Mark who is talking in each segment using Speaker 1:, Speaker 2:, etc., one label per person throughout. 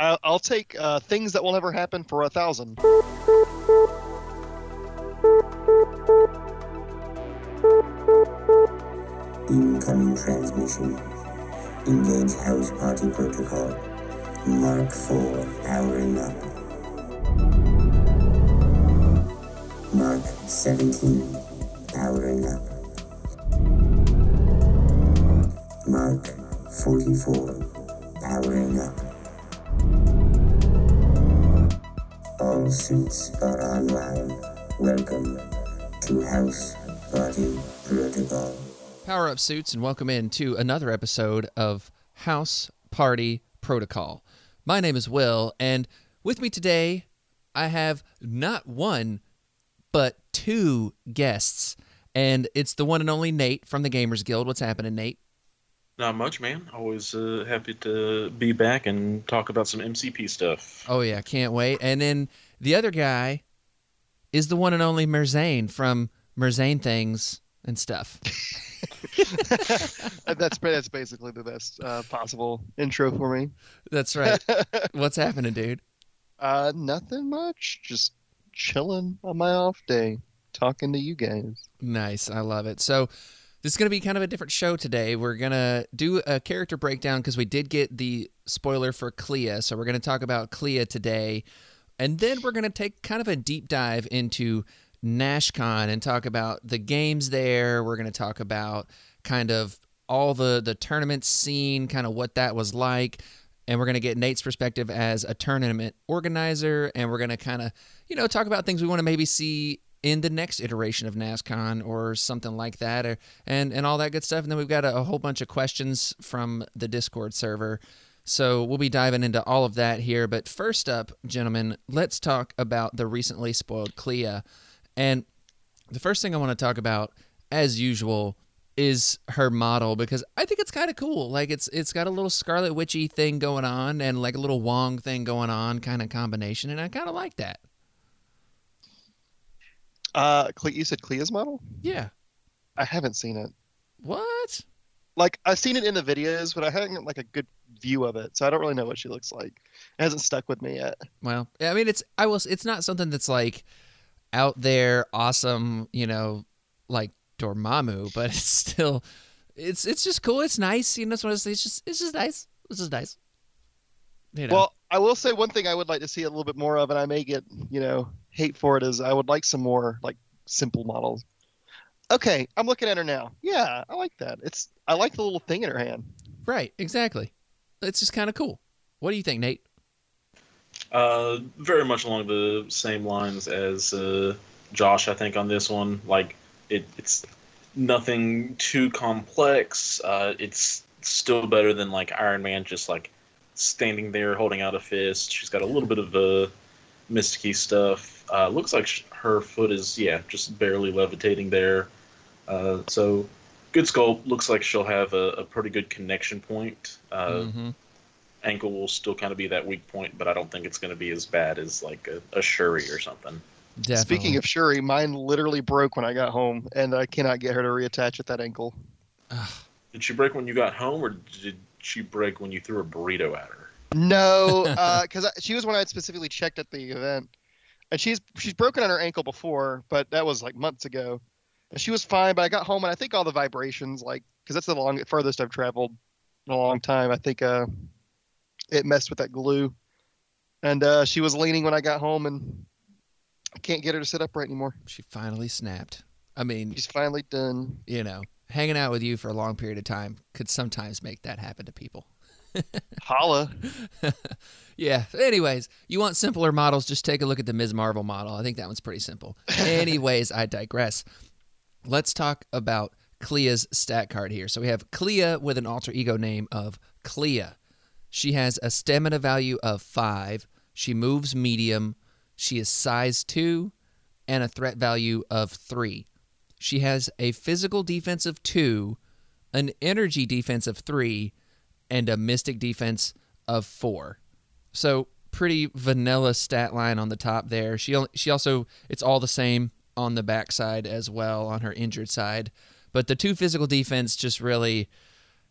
Speaker 1: I, I'll take uh, things that will never happen for a thousand.
Speaker 2: Incoming transmission. Engage house party protocol. Mark 4 powering up. Mark 17 powering up. Mark 44 powering up. All suits are online. Welcome to House Party Protocol.
Speaker 3: Power up suits and welcome in to another episode of House Party Protocol. My name is Will, and with me today, I have not one, but two guests. And it's the one and only Nate from the Gamers Guild. What's happening, Nate?
Speaker 4: Not much, man. Always uh, happy to be back and talk about some MCP stuff.
Speaker 3: Oh, yeah, can't wait. And then the other guy is the one and only Merzane from Merzane Things and Stuff.
Speaker 1: that's that's basically the best uh, possible intro for me.
Speaker 3: That's right. What's happening, dude?
Speaker 1: Uh, nothing much. Just chilling on my off day, talking to you guys.
Speaker 3: Nice. I love it. So, this is going to be kind of a different show today. We're going to do a character breakdown because we did get the spoiler for Clea. So, we're going to talk about Clea today. And then we're going to take kind of a deep dive into NashCon and talk about the games there. We're going to talk about kind of all the the tournament scene, kind of what that was like. And we're going to get Nate's perspective as a tournament organizer. And we're going to kind of, you know, talk about things we want to maybe see in the next iteration of NashCon or something like that, or, and and all that good stuff. And then we've got a, a, whole bunch of questions from the Discord server. So we'll be diving into all of that here. But first up, gentlemen, let's talk about the recently spoiled Clea. And the first thing I want to talk about, as usual, is her model because I think it's kind of cool. Like it's it's got a little Scarlet Witchy thing going on and like a little Wong thing going on, kind of combination, and I kind of like that.
Speaker 1: Uh, you said Clea's model?
Speaker 3: Yeah.
Speaker 1: I haven't seen it.
Speaker 3: What?
Speaker 1: Like I've seen it in the videos, but I haven't like a good view of it, so I don't really know what she looks like. It hasn't stuck with me yet.
Speaker 3: Well, I mean, it's I was it's not something that's like out there, awesome, you know, like Dormammu, but it's still it's it's just cool. It's nice, you know. It's, it's just it's just nice. It's just nice.
Speaker 1: You know. Well, I will say one thing I would like to see a little bit more of, and I may get you know hate for it, is I would like some more like simple models. Okay, I'm looking at her now. Yeah, I like that. It's I like the little thing in her hand.
Speaker 3: Right, exactly. It's just kind of cool. What do you think, Nate?
Speaker 4: Uh, very much along the same lines as uh, Josh, I think, on this one. Like, it, it's nothing too complex. Uh, it's still better than like Iron Man just like standing there holding out a fist. She's got a little bit of uh, mysticky stuff. Uh, looks like sh- her foot is yeah just barely levitating there. Uh, so good sculpt. Looks like she'll have a, a pretty good connection point. Uh, mm-hmm. Ankle will still kind of be that weak point, but I don't think it's going to be as bad as like a, a Shuri or something.
Speaker 3: Definitely.
Speaker 1: Speaking of Shuri, mine literally broke when I got home, and I cannot get her to reattach at that ankle.
Speaker 4: did she break when you got home, or did she break when you threw a burrito at her?
Speaker 1: No, because uh, she was one I had specifically checked at the event, and she's she's broken on her ankle before, but that was like months ago. She was fine, but I got home and I think all the vibrations, like, because that's the long furthest I've traveled in a long time. I think uh, it messed with that glue, and uh, she was leaning when I got home, and I can't get her to sit upright anymore.
Speaker 3: She finally snapped. I mean,
Speaker 1: she's finally done.
Speaker 3: You know, hanging out with you for a long period of time could sometimes make that happen to people.
Speaker 1: Holla.
Speaker 3: yeah. Anyways, you want simpler models? Just take a look at the Ms. Marvel model. I think that one's pretty simple. Anyways, I digress. Let's talk about Clea's stat card here. So we have Clea with an alter ego name of Clea. She has a stamina value of five. She moves medium. She is size 2 and a threat value of 3. She has a physical defense of 2, an energy defense of 3, and a mystic defense of 4. So, pretty vanilla stat line on the top there. She she also it's all the same on the backside as well on her injured side. But the 2 physical defense just really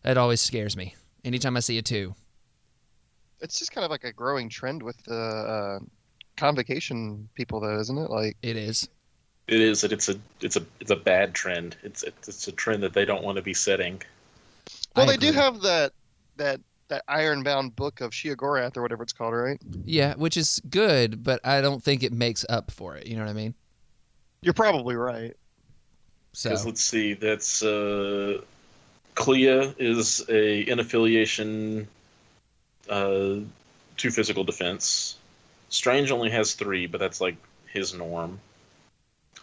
Speaker 3: it always scares me anytime I see a 2.
Speaker 1: it's just kind of like a growing trend with the uh, convocation people, though, isn't it? Like,
Speaker 3: It is.
Speaker 4: It is that it's a it's a it's a bad trend. It's it's, it's a trend that they don't want to be setting.
Speaker 1: well,
Speaker 3: I
Speaker 1: they do have that that that ironbound book of Shuma-Gorath or whatever it's called, right?
Speaker 3: Yeah, which is good, but I don't think it makes up for it. You know what I mean?
Speaker 1: You're probably right.
Speaker 3: So
Speaker 4: let's see, that's uh, Clea is a in affiliation uh, to physical defense. Strange only has three, but that's like his norm.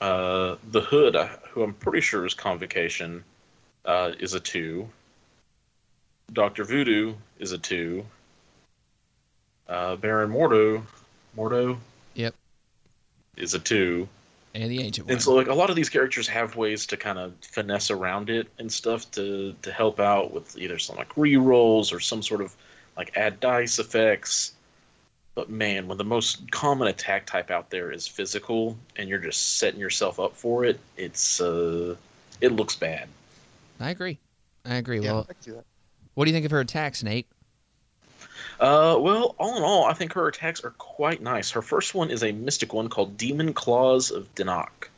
Speaker 4: Uh, the Hood, uh, who I'm pretty sure is Convocation, uh, is a two. Doctor Voodoo is a two. Uh, Baron Mordo, Mordo,
Speaker 3: Yep.
Speaker 4: is a two.
Speaker 3: And the ancient one.
Speaker 4: And so, like a lot of these characters have ways to kind of finesse around it and stuff to to help out with either some like re-rolls or some sort of like add dice effects. But man, when the most common attack type out there is physical, and you're just setting yourself up for it, it's uh, it looks bad.
Speaker 3: I agree. I agree.
Speaker 1: Yeah,
Speaker 3: Well,
Speaker 1: I can that.
Speaker 3: what do you think of her attacks, Nate?
Speaker 4: Uh, well, all in all, I think her attacks are quite nice. Her first one is a mystic one called Demon Claws of Dinak.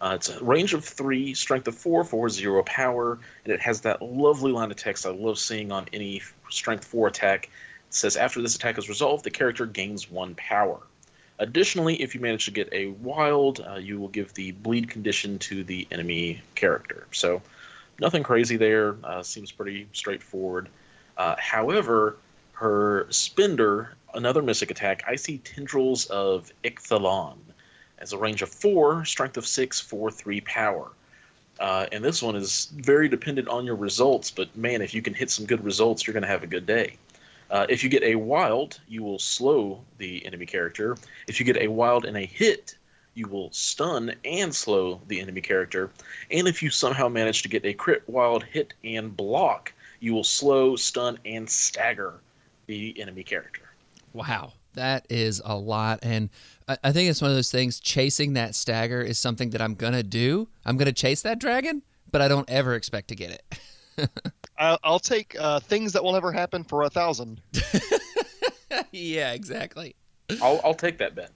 Speaker 4: Uh, it's a range of three, strength of four, four, zero power, and it has that lovely line of text I love seeing on any strength four attack. It says after this attack is resolved, the character gains one power. Additionally, if you manage to get a wild, uh, you will give the bleed condition to the enemy character. So, nothing crazy there. Uh, seems pretty straightforward. Uh, however, her spender, another mystic attack, I see tendrils of Ikthalon as a range of four, strength of six, four, three power. Uh, and this one is very dependent on your results, but man, if you can hit some good results, you're going to have a good day. Uh, if you get a wild, you will slow the enemy character. If you get a wild and a hit, you will stun and slow the enemy character. And if you somehow manage to get a crit, wild, hit, and block, you will slow, stun, and stagger the enemy character.
Speaker 3: Wow, that is a lot, and I, I think it's one of those things. Chasing that stagger is something that I'm gonna do. I'm gonna chase that dragon, but I don't ever expect to get it.
Speaker 1: I'll, I'll take uh, things that will never happen for a thousand.
Speaker 3: yeah, exactly.
Speaker 4: I'll, I'll take that bet.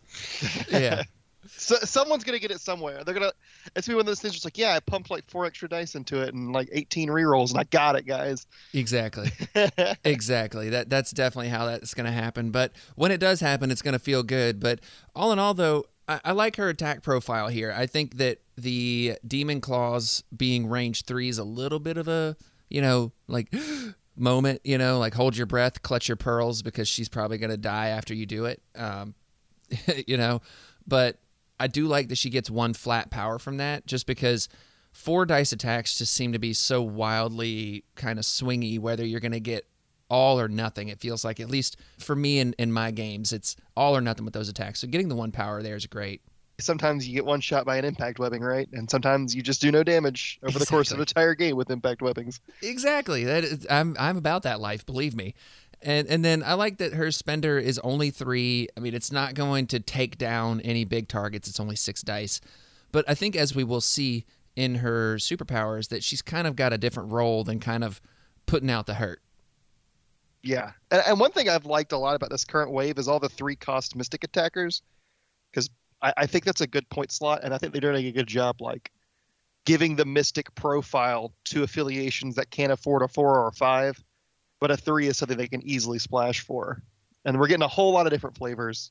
Speaker 3: Yeah,
Speaker 1: So, someone's gonna get it somewhere. They're gonna. It's gonna be one of those things. Just like, yeah, I pumped like four extra dice into it and like 18 rerolls, and I got it, guys.
Speaker 3: exactly. exactly. That that's definitely how that's going to happen. But when it does happen, it's going to feel good. But all in all, though, I, I like her attack profile here. I think that the demon claws being range three is a little bit of a you know like moment. You know, like hold your breath, clutch your pearls because she's probably going to die after you do it. Um, you know, but I do like that she gets one flat power from that, just because four dice attacks just seem to be so wildly kind of swingy whether you're going to get all or nothing it feels like. At least for me in, in my games it's all or nothing with those attacks. So getting the one power there is great.
Speaker 1: Sometimes you get one shot by an impact webbing, right? And sometimes you just do no damage over the course of an entire game with impact webbings.
Speaker 3: exactly. That is, i'm i'm about that life believe me and and then i like that her spender is only three. I mean it's not going to take down any big targets. It's only six dice. But i think as we will see in her superpowers that she's kind of got a different role than kind of putting out the hurt.
Speaker 1: Yeah, and, and one thing I've liked a lot about this current wave is all the three cost mystic attackers, because I, I think that's a good point slot, and I think they're doing a good job, like giving the mystic profile to affiliations that can't afford a four or a five, but a three is something they can easily splash for, and we're getting a whole lot of different flavors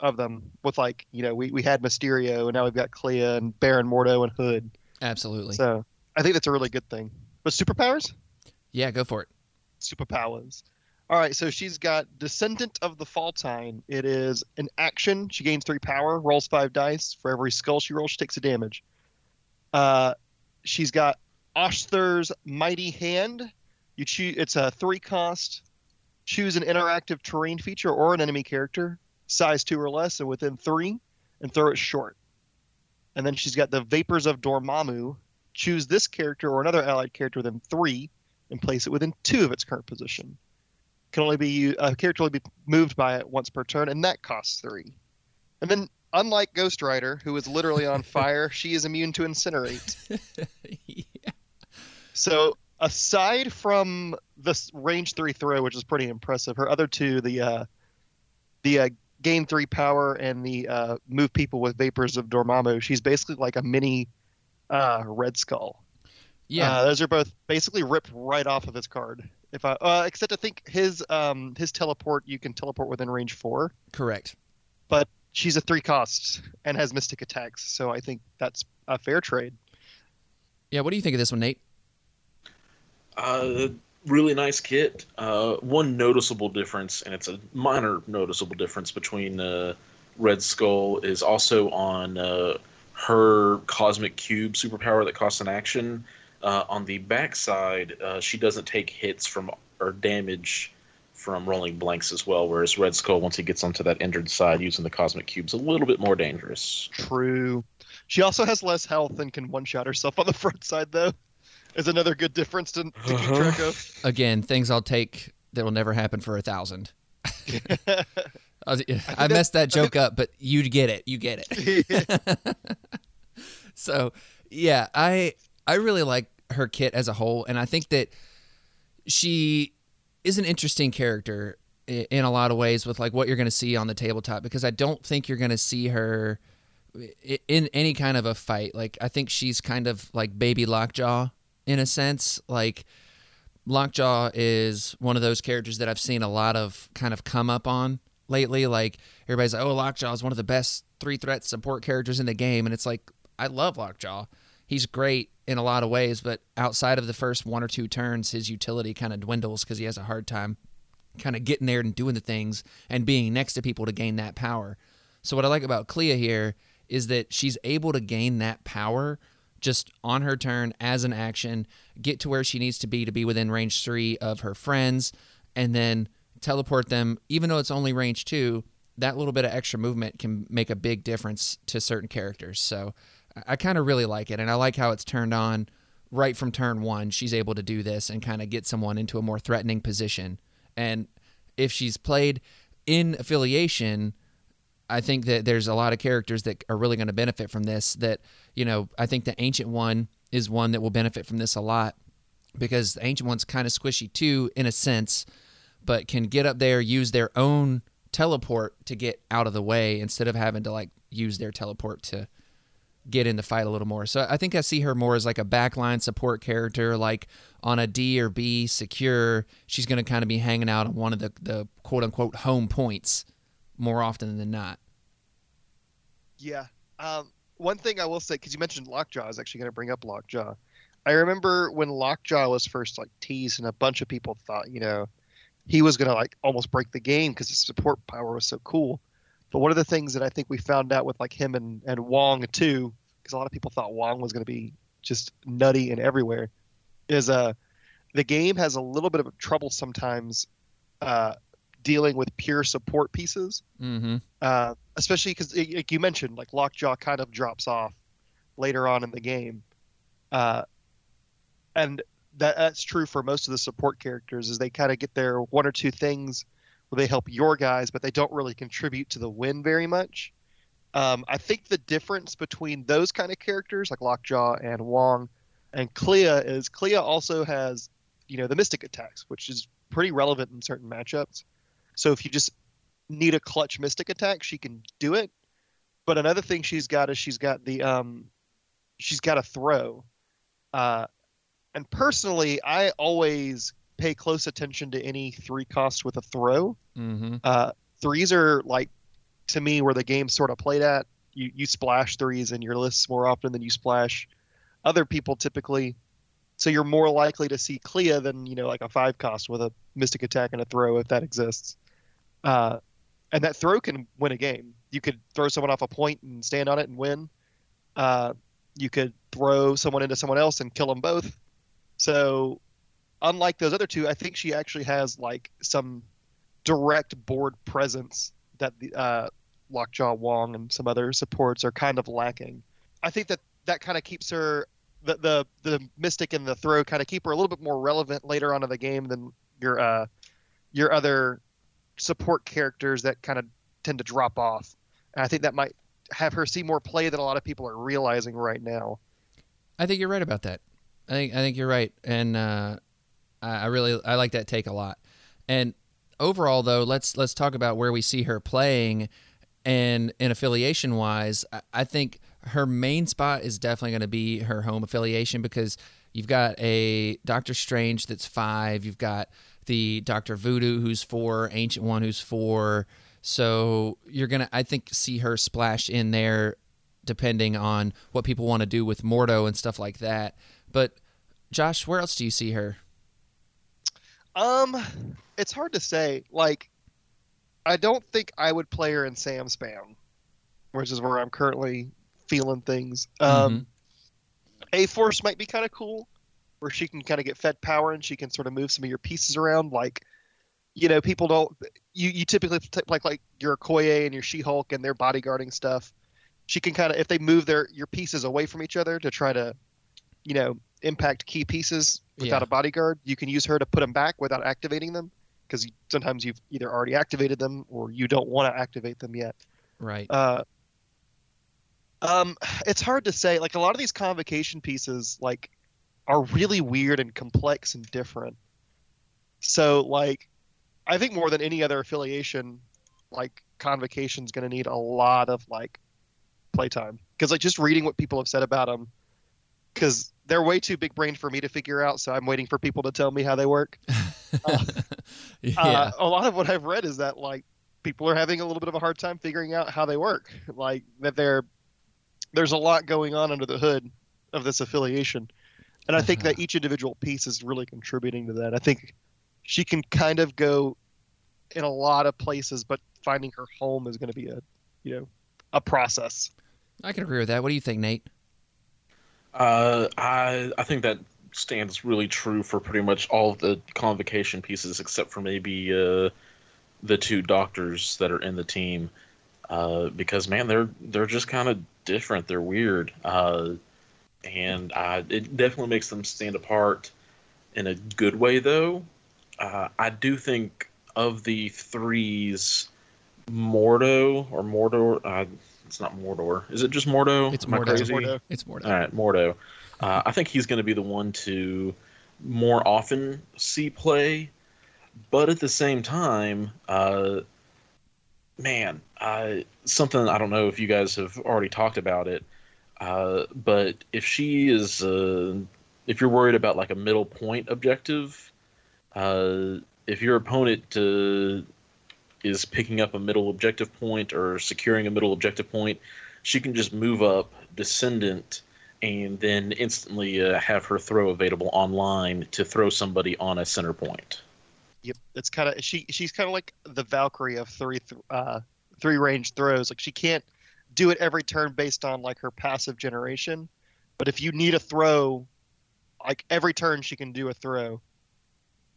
Speaker 1: of them. With like, you know, we we had Mysterio, and now we've got Clea and Baron Mordo and Hood.
Speaker 3: absolutely
Speaker 1: So I think that's a really good thing. But superpowers?
Speaker 3: yeah go for it
Speaker 1: superpowers. All right, so she's got Descendant of the Faltine. It is an action. She gains three power, rolls five dice. For every skull she rolls, she takes a damage. Uh, she's got Oshtur's Mighty Hand. You choose. It's a three cost. Choose an interactive terrain feature or an enemy character, size two or less, and within three, and throw it short. And then she's got the Vapors of Dormammu. Choose this character or another allied character within three, and place it within two of its current position. Can only be a character only be moved by it once per turn, and that costs three. And then, unlike Ghost Rider, who is literally on fire, she is immune to incinerate.
Speaker 3: yeah.
Speaker 1: So aside from this range three throw, which is pretty impressive, her other two, the uh, the uh, gain three power and the uh, move people with vapors of Dormammu, she's basically like a mini uh, Red Skull.
Speaker 3: Yeah.
Speaker 1: Uh, those are both basically ripped right off of his card. If I, uh, except I think his um his teleport, you can teleport within range four.
Speaker 3: correct.
Speaker 1: But she's a three cost and has mystic attacks, so I think that's a fair trade.
Speaker 3: Yeah. What do you think of this one, Nate?
Speaker 4: Uh, really nice kit. Uh, one noticeable difference, and it's a minor noticeable difference between uh, Red Skull, is also on uh, her Cosmic Cube superpower that costs an action. Uh, on the backside, uh, she doesn't take hits from or damage from rolling blanks as well, whereas Red Skull, once he gets onto that injured side using the Cosmic Cube, is a little bit more dangerous.
Speaker 1: True. She also has less health and can one shot herself on the front side, though. Is another good difference to, to keep
Speaker 4: Uh-huh.
Speaker 1: track of.
Speaker 3: Again, things I'll take that will never happen for a thousand. I, I
Speaker 1: that-
Speaker 3: messed that joke up, but you get it. You get it. so yeah, I I really like her kit as a whole, and I think that she is an interesting character in a lot of ways with like what you're going to see on the tabletop because I don't think you're going to see her in any kind of a fight. Like I think she's kind of like baby Lockjaw in a sense. Like Lockjaw is one of those characters that I've seen a lot of kind of come up on lately. Like everybody's like, "Oh, Lockjaw is one of the best three threat support characters in the game," and it's like I love Lockjaw. He's great in a lot of ways, but outside of the first one or two turns, his utility kind of dwindles because he has a hard time kind of getting there and doing the things and being next to people to gain that power. So what I like about Clea here is that she's able to gain that power just on her turn as an action, get to where she needs to be to be within range three of her friends, and then teleport them. Even though it's only range two, that little bit of extra movement can make a big difference to certain characters. So I, kind of really like it, and I like how it's turned on right from turn one. She's able to do this and kind of get someone into a more threatening position. And if she's played in affiliation, I think that there's a lot of characters that are really going to benefit from this. That you know, I think the ancient one is one that will benefit from this a lot because the ancient one's kind of squishy too, in a sense, but can get up there, use their own teleport to get out of the way instead of having to like use their teleport to get in the fight a little more. So I think I see her more as like a backline support character, like on a D or B secure. She's going to kind of be hanging out on one of the, the quote unquote home points more often than not.
Speaker 1: Yeah. Um, one thing I will say, because you mentioned Lockjaw, I was actually going to bring up Lockjaw. I remember when Lockjaw was first like teased, and a bunch of people thought, you know, he was going to like almost break the game because his support power was so cool. But one of the things that I think we found out with like him and, and Wong too, because a lot of people thought Wong was going to be just nutty and everywhere, is uh the game has a little bit of trouble sometimes uh, dealing with pure support pieces
Speaker 3: Mm-hmm.
Speaker 1: uh, especially because like you mentioned, like Lockjaw kind of drops off later on in the game, uh, and that that's true for most of the support characters. Is they kind of get their one or two things where they help your guys, but they don't really contribute to the win very much. Um, I think the difference between those kind of characters, like Lockjaw and Wong, and Clea, is Clea also has, you know, the Mystic attacks, which is pretty relevant in certain matchups. So if you just need a clutch mystic attack, she can do it. But another thing she's got is she's got the um she's got a throw. Uh and personally I always pay close attention to any three cost with a throw.
Speaker 3: Mm-hmm.
Speaker 1: Uh threes are like to me where the game's sort of played at. You you splash threes in your lists more often than you splash other people typically. So you're more likely to see Clea than, you know, like a five cost with a mystic attack and a throw if that exists. Uh and that throw can win a game. You could throw someone off a point and stand on it and win. Uh, you could throw someone into someone else and kill them both. So, unlike those other two, I think she actually has like some direct board presence that the uh, Lockjaw Wong and some other supports are kind of lacking. I think that that kind of keeps her the the the mystic and the throw kind of keep her a little bit more relevant later on in the game than your uh your other support characters that kind of tend to drop off. And I think that might have her see more play than a lot of people are realizing right now.
Speaker 3: I think you're right about that. I think I think you're right, and uh, I, I really I like that take a lot. And overall, though, let's let's talk about where we see her playing, and in affiliation wise, I, I think her main spot is definitely going to be her home affiliation because you've got a Doctor Strange that's five, you've got the Doctor Voodoo who's four, Ancient One who's four. So you're gonna, I think, see her splash in there, depending on what people want to do with Mordo and stuff like that. But Josh, where else do you see her?
Speaker 1: Um, it's hard to say. Like, I don't think I would play her in Sam Spam, which is where I'm currently feeling things. Um, A Force might be kind of cool, where she can kind of get fed power and she can sort of move some of your pieces around. Like, you know, people don't. You you typically like like your Okoye and your She Hulk and their bodyguarding stuff. She can kind of if they move their your pieces away from each other to try to, you know, impact key pieces without
Speaker 3: Yeah.
Speaker 1: a bodyguard. You can use her to put them back without activating them because sometimes you've either already activated them or you don't want to activate them yet.
Speaker 3: Right.
Speaker 1: Uh, um, it's hard to say. Like a lot of these convocation pieces, like, are really weird and complex and different. So, like, I think more than any other affiliation, like convocation's going to need a lot of like playtime because like just reading what people have said about them, because they're way too big brained for me to figure out. So I'm waiting for people to tell me how they work.
Speaker 3: yeah.
Speaker 1: Uh, a lot of what I've read is that like people are having a little bit of a hard time figuring out how they work. Like that they're there's a lot going on under the hood of this affiliation, and I think that each individual piece is really contributing to that. I think she can kind of go in a lot of places, but finding her home is going to be a you know a process.
Speaker 3: I can agree with that. What do you think, Nate?
Speaker 4: Uh, I I think that stands really true for pretty much all of the convocation pieces, except for maybe uh, the two doctors that are in the team. Uh, because man, they're they're just kind of different. They're weird, uh, and uh, it definitely makes them stand apart in a good way. Though uh, I do think of the threes, Mordo or Mordor. Uh, it's not Mordor. Is it just Mordo?
Speaker 3: It's
Speaker 4: Am I
Speaker 3: Mordo.
Speaker 4: crazy?
Speaker 1: Mordo.
Speaker 3: It's more.
Speaker 4: All right, Mordo. Uh, I think he's going to be the one to more often see play, but at the same time, uh, man, I, something I don't know if you guys have already talked about it, uh, but if she is, uh, if you're worried about like a middle point objective, uh, if your opponent uh, is picking up a middle objective point or securing a middle objective point, she can just move up Descendant and then instantly uh, have her throw available online to throw somebody on a center point.
Speaker 1: Yep, it's kind of she. She's kind of like the Valkyrie of three th- three range throws. Like she can't do it every turn based on like her passive generation, but if you need a throw, like every turn she can do a throw.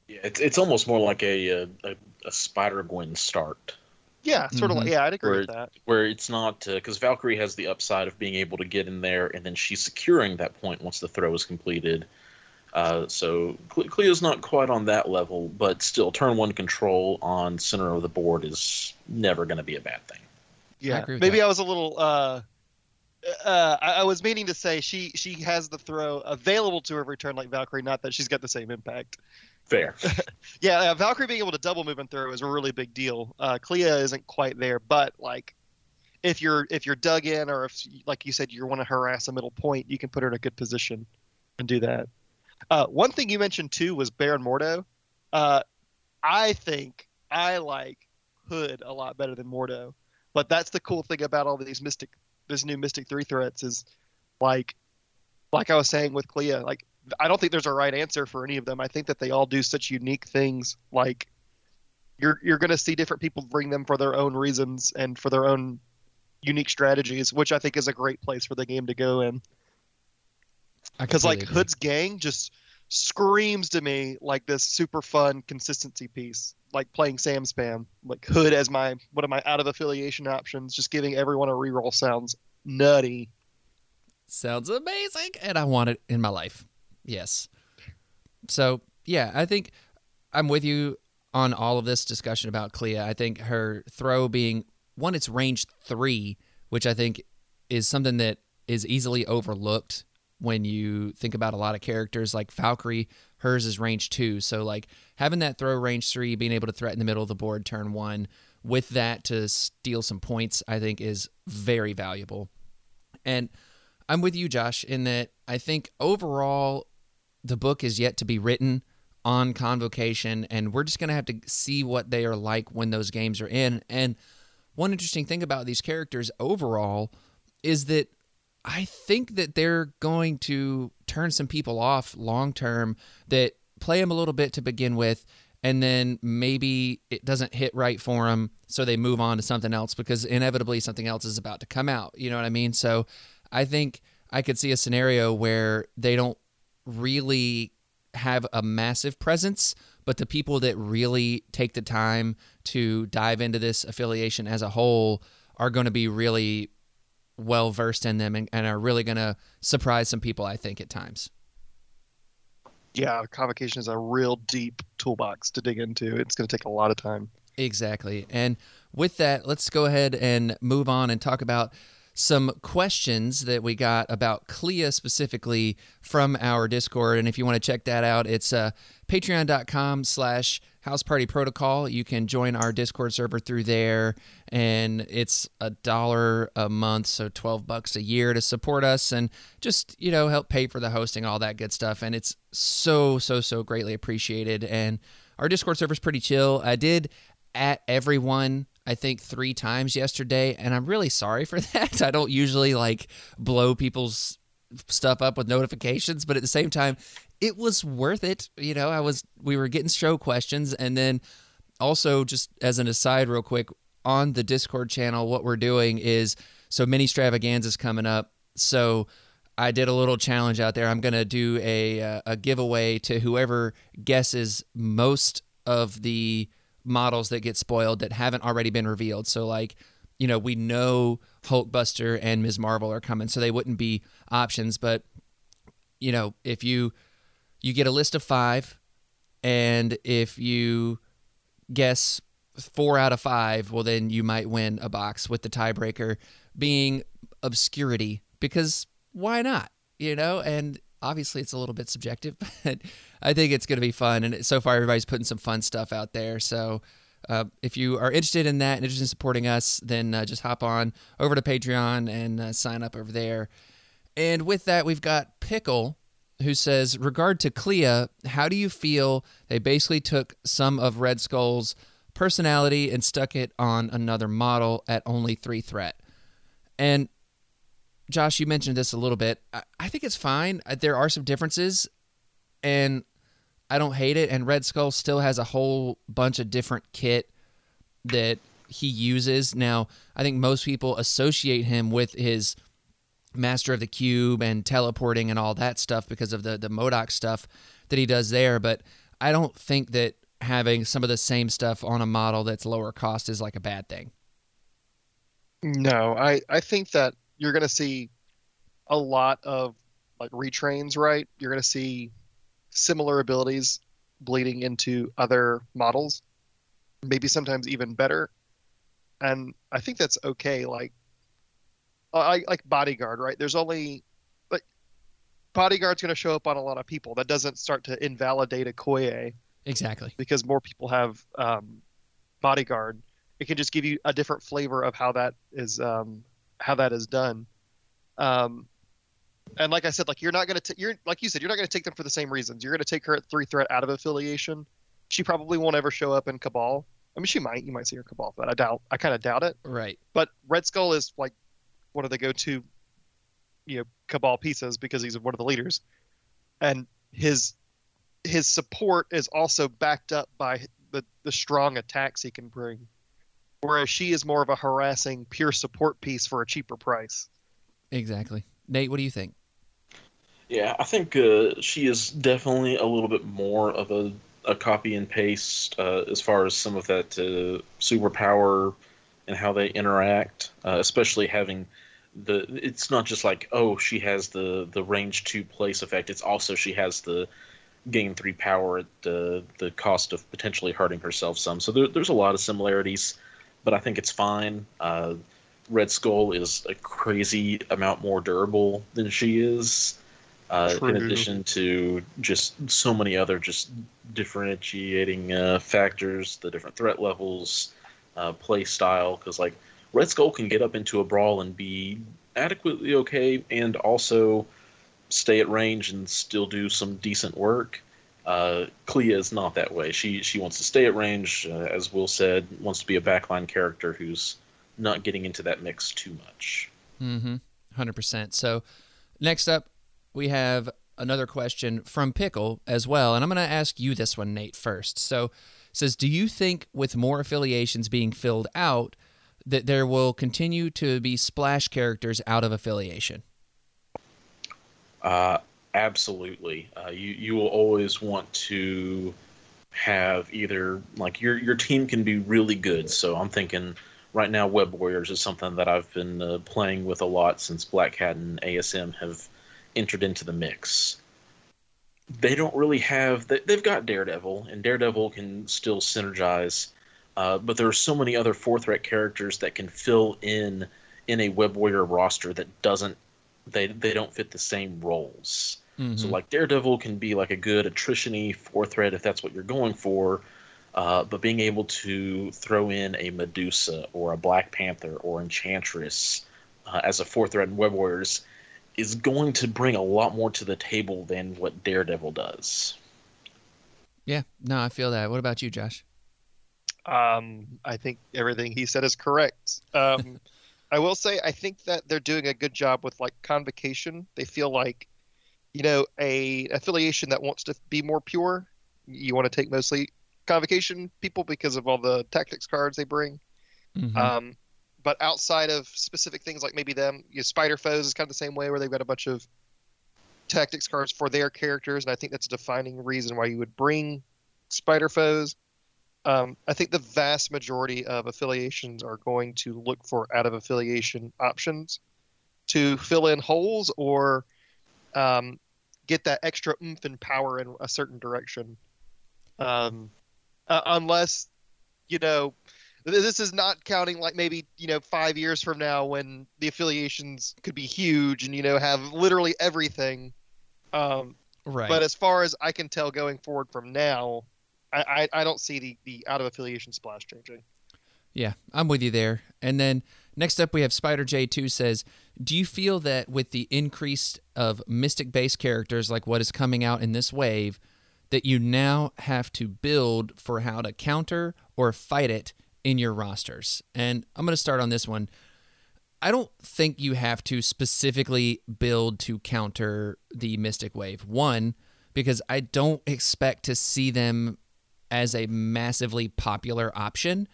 Speaker 4: Yeah, it's it's almost more like a a, a, a Spider Gwen start,
Speaker 1: Yeah, sort of
Speaker 3: Mhm.
Speaker 1: like yeah, I'd agree
Speaker 4: Where-
Speaker 1: with that.
Speaker 4: where it's not because Valkyrie has the upside of being able to get in there and then she's securing that point once the throw is completed. Uh, so Cle- Clea's not quite on that level, but still, turn one control on center of the board is never going to be a bad thing.
Speaker 1: Yeah,
Speaker 3: agree with
Speaker 1: maybe
Speaker 3: that.
Speaker 1: I was a little. Uh, uh, I, I was meaning to say she she has the throw available to her return like Valkyrie, not that she's got the same impact.
Speaker 4: Fair.
Speaker 1: Yeah, uh, Valkyrie being able to double move and throw is a really big deal. Uh, Clea isn't quite there, but like if you're if you're dug in or if like you said you want to harass a middle point, you can put her in a good position and do that. Uh, one thing you mentioned too was Baron Mordo. Uh, I think I like Hood a lot better than Mordo, but that's the cool thing about all these Mystic, this new Mystic three threats is like, like I was saying with Clea, like I don't think there's a right answer for any of them. I think that they all do such unique things. Like you're you're going to see different people bring them for their own reasons and for their own unique strategies, which I think is a great place for the game to go in. Because like
Speaker 3: agree.
Speaker 1: Hood's gang just screams to me like this super fun consistency piece, like playing Sam Spam. Like Hood as my one of my out of affiliation options, just giving everyone a reroll sounds nutty.
Speaker 3: sounds amazing, and I want it in my life. Yes. So yeah, I think I'm with you on all of this discussion about Clea. I think her throw being one, it's range three, which I think is something that is easily overlooked when you think about a lot of characters like Valkyrie. Hers is range two, so like having that throw range three, being able to threaten the middle of the board turn one, with that to steal some points, I think is very valuable. And I'm with you, Josh, in that I think overall the book is yet to be written on Convocation, and we're just going to have to see what they are like when those games are in. And one interesting thing about these characters overall is that I think that they're going to turn some people off long term that play them a little bit to begin with and then maybe it doesn't hit right for them so they move on to something else because inevitably something else is about to come out. You know what i mean? So i think i could see a scenario where they don't really have a massive presence but the people that really take the time to dive into this affiliation as a whole are going to be really well versed in them and, and are really going to surprise some people i think at times
Speaker 1: Yeah, convocation is a real deep toolbox to dig into. It's going to take a lot of time.
Speaker 3: Exactly. And with that, let's go ahead and move on and talk about some questions that we got about Clea specifically from our Discord. And if you want to check that out, it's uh, patreon.com slash house party protocol. You can join our Discord server through there. And it's a dollar a month, so 12 bucks a year to support us and just, you know, help pay for the hosting, all that good stuff. And it's so, so, so greatly appreciated. And our Discord server is pretty chill. I did at everyone I think three times yesterday, and I'm really sorry for that. I don't usually like blow people's stuff up with notifications, but at the same time, it was worth it. You know, I was we were getting show questions, and then also just as an aside, real quick on the Discord channel, what we're doing is so many extravaganzas coming up. So I did a little challenge out there. I'm gonna do a uh, a giveaway to whoever guesses most of the models that get spoiled that haven't already been revealed. So like, you know, we know Hulkbuster and Ms. Marvel are coming, so they wouldn't be options. But you know, if you you get a list of five, and if you guess four out of five, well then you might win a box with the tiebreaker being obscurity because why not? You know, and obviously it's a little bit subjective, but I think it's going to be fun. And so far, everybody's putting some fun stuff out there. So uh, if you are interested in that and interested in supporting us, then uh, just hop on over to Patreon and uh, sign up over there. And with that, we've got Pickle who says, regard to Clea, how do you feel they basically took some of Red Skull's personality and stuck it on another model at only three threat? And Josh, you mentioned this a little bit. I, I think it's fine. There are some differences, and I don't hate it. And Red Skull still has a whole bunch of different kit that he uses. Now, I think most people associate him with his Master of the Cube and teleporting and all that stuff because of the the MODOK stuff that he does there. But I don't think that having some of the same stuff on a model that's lower cost is like a bad thing.
Speaker 1: No, I, I think that you're going to see a lot of like retrains, right? You're going to see similar abilities bleeding into other models, maybe sometimes even better. And I think that's okay. Like, I like bodyguard, right? There's only like bodyguard's going to show up on a lot of people. That doesn't start to invalidate Okoye
Speaker 3: Exactly.
Speaker 1: because more people have um, bodyguard. It can just give you a different flavor of how that is um, how that is done. Um, and like I said, like you're not gonna t- you're like you said, you're not gonna take them for the same reasons. You're gonna take her at three threat out of affiliation. She probably won't ever show up in Cabal. I mean, she might. You might see her Cabal, but I doubt. I kind of doubt it.
Speaker 3: Right.
Speaker 1: But Red Skull is like one of the go-to, you know, Cabal pieces because he's one of the leaders, and his his support is also backed up by the the strong attacks he can bring. Whereas she is more of a harassing, pure support piece for a cheaper price.
Speaker 3: Exactly. Nate, what do you think?
Speaker 4: Yeah, I think uh, she is definitely a little bit more of a, a copy and paste uh, as far as some of that uh, superpower and how they interact, uh, especially having the. It's not just like oh she has the the range two place effect. It's also she has the gain three power at the the cost of potentially hurting herself some. So there, there's a lot of similarities, but I think it's fine. Red Skull is a crazy amount more durable than she is. Uh, in addition to just so many other just differentiating uh, factors, the different threat levels, uh, play style. Because like Red Skull can get up into a brawl and be adequately okay, and also stay at range and still do some decent work. Uh, Clea is not that way. She she wants to stay at range, uh, as Will said, wants to be a backline character who's not getting into that mix too much.
Speaker 3: Mm-hmm. Hundred percent. So next up, we have another question from Pickle as well, and I'm going to ask you this one, Nate, first. So it says, do you think with more affiliations being filled out, that there will continue to be splash characters out of affiliation?
Speaker 4: Uh, absolutely. Uh, you you will always want to have either like your your team can be really good. So I'm thinking right now, Web Warriors is something that I've been uh, playing with a lot since Black Hat and ASM have entered into the mix. They don't really have. they- They've got Daredevil, and Daredevil can still synergize. Uh, but there are so many other four threat characters that can fill in in a Web Warrior roster that doesn't they they don't fit the same roles. So
Speaker 3: Mhm.
Speaker 4: like Daredevil can be like a good attrition-y four threat if that's what you're going for, uh, but being able to throw in a Medusa or a Black Panther or Enchantress uh, as a four threat in Web Warriors is going to bring a lot more to the table than what Daredevil does.
Speaker 3: yeah, no, I feel that. What about you, Josh?
Speaker 1: Um, I think everything he said is correct. Um, I will say I think that they're doing a good job with like convocation. They feel like, you know, a affiliation that wants to be more pure. You want to take mostly convocation people because of all the tactics cards they bring.
Speaker 3: Mhm.
Speaker 1: Um, but outside of specific things like maybe them, you know, Spider Foes is kind of the same way where they've got a bunch of tactics cards for their characters, and I think that's a defining reason why you would bring Spider Foes. Um, I think the vast majority of affiliations are going to look for out of affiliation options to fill in holes or um, get that extra oomph and power in a certain direction. Um, uh, unless, you know, this is not counting like maybe you know five years from now when the affiliations could be huge and you know have literally everything. Um,
Speaker 3: right.
Speaker 1: but as far as I can tell, going forward from now, I, I, I don't see the, the out of affiliation splash changing.
Speaker 3: Yeah, I'm with you there. And then next up, we have Spider J2 says, Do you feel that with the increase of mystic based characters like what is coming out in this wave, that you now have to build for how to counter or fight it in your rosters? And I'm going to start on this one. I don't think you have to specifically build to counter the Mystic Wave. One, because I don't expect to see them as a massively popular option.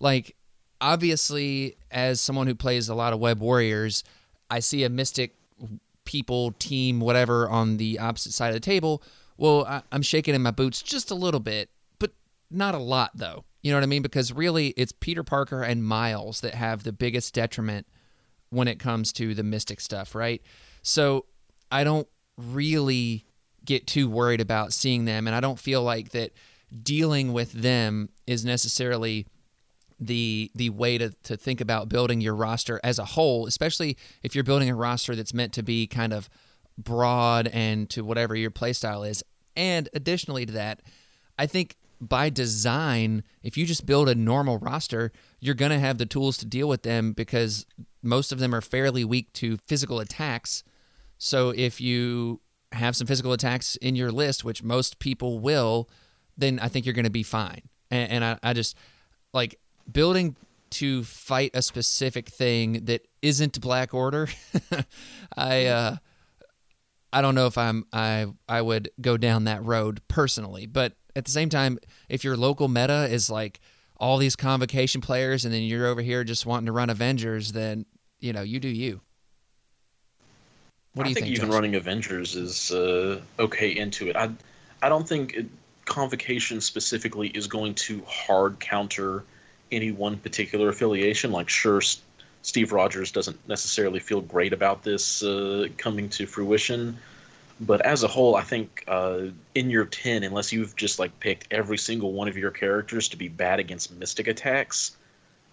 Speaker 3: Like, obviously, as someone who plays a lot of Web Warriors, I see a Mystic people, team, whatever, on the opposite side of the table. Well, I, I'm shaking in my boots just a little bit, but not a lot, though. You know what I mean? Because really, it's Peter Parker and Miles that have the biggest detriment when it comes to the mystic stuff, right? So I don't really get too worried about seeing them, and I don't feel like that dealing with them is necessarily the the way to, to think about building your roster as a whole, especially if you're building a roster that's meant to be kind of broad and to whatever your playstyle is. And additionally to that, I think by design, if you just build a normal roster, you're going to have the tools to deal with them because most of them are fairly weak to physical attacks. So if you have some physical attacks in your list, which most people will, then I think you're going to be fine. And, and I, I just like building to fight a specific thing that isn't Black Order. I uh, I don't know if I'm I I would go down that road personally, but at the same time, if your local meta is like all these convocation players and then you're over here just wanting to run Avengers, then you know you do you. What do
Speaker 4: I
Speaker 3: you
Speaker 4: think,
Speaker 3: think?
Speaker 4: even
Speaker 3: Josh?
Speaker 4: running Avengers is uh, okay into it. I I don't think it, convocation specifically is going to hard counter any one particular affiliation. Like, sure, Steve Rogers doesn't necessarily feel great about this uh, coming to fruition, but as a whole, I think uh, in your ten, unless you've just like picked every single one of your characters to be bad against mystic attacks,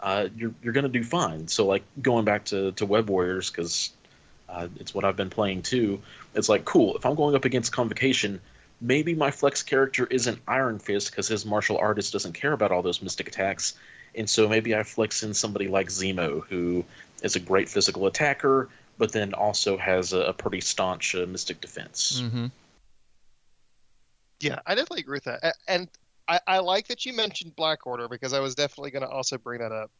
Speaker 4: uh, you're you're gonna do fine. So like going back to to Web Warriors because Uh, it's what I've been playing too. It's like cool. If I'm going up against Convocation, maybe my flex character isn't Iron Fist because his martial artist doesn't care about all those mystic attacks, and so maybe I flex in somebody like Zemo who is a great physical attacker, but then also has a, a pretty staunch uh, mystic defense.
Speaker 3: Mm-hmm.
Speaker 1: Yeah, I definitely agree with that. A- And I, I like that you mentioned Black Order because I was definitely going to also bring that up.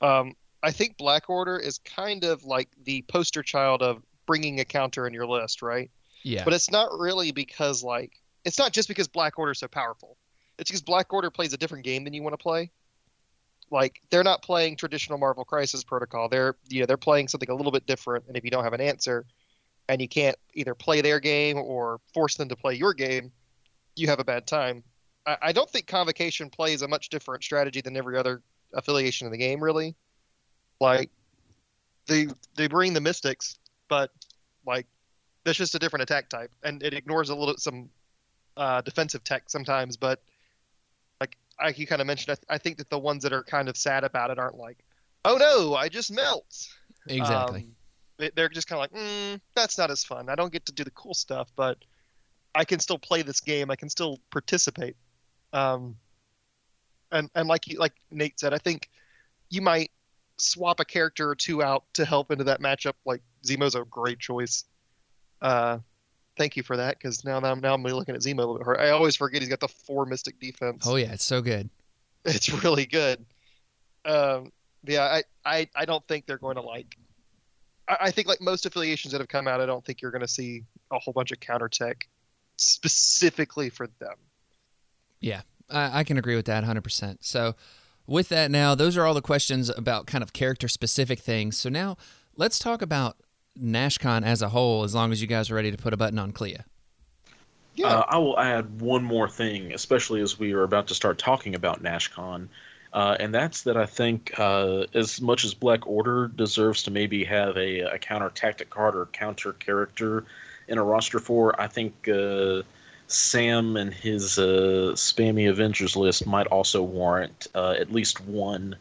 Speaker 1: Um, I think Black Order is kind of like the poster child of bringing a counter in your list, right?
Speaker 3: Yeah.
Speaker 1: But it's not really because like it's not just because Black Order is so powerful. It's because Black Order plays a different game than you want to play. Like they're not playing traditional Marvel Crisis Protocol. They're you know they're playing something a little bit different. And if you don't have an answer, and you can't either play their game or force them to play your game, you have a bad time. I, I don't think Convocation plays a much different strategy than every other affiliation in the game, really. Like they they bring the Mystics, but like that's just a different attack type, and it ignores a little some uh, defensive tech sometimes. But like you kind of mentioned, I, th- I think that the ones that are kind of sad about it aren't like, oh no, I just melt.
Speaker 3: exactly.
Speaker 1: Um, they- they're just kind of like, mm, that's not as fun. I don't get to do the cool stuff, but I can still play this game. I can still participate. Um, and and like you, like Nate said, I think you might swap a character or two out to help into that matchup. Like Zemo's a great choice. Uh, thank you for that because now now I'm now I'm really looking at Zemo a little bit. hard. I always forget he's got the four Mystic defense.
Speaker 3: oh yeah, it's so good.
Speaker 1: It's really good. Um, yeah, I, I, I don't think they're going to like. I, I think like most affiliations that have come out, I don't think you're going to see a whole bunch of counter tech specifically for them.
Speaker 3: Yeah, I, I can agree with that 100%. So, with that, now, those are all the questions about kind of character specific things. So, now let's talk about NashCon as a whole, as long as you guys are ready to put a button on Clea.
Speaker 1: Yeah,
Speaker 4: Uh, I will add one more thing, especially as we are about to start talking about NashCon, uh, and that's that I think uh, as much as Black Order deserves to maybe have a, a counter tactic card or counter character in a roster for, I think uh, Sam and his uh, spammy Avengers list might also warrant uh, at least one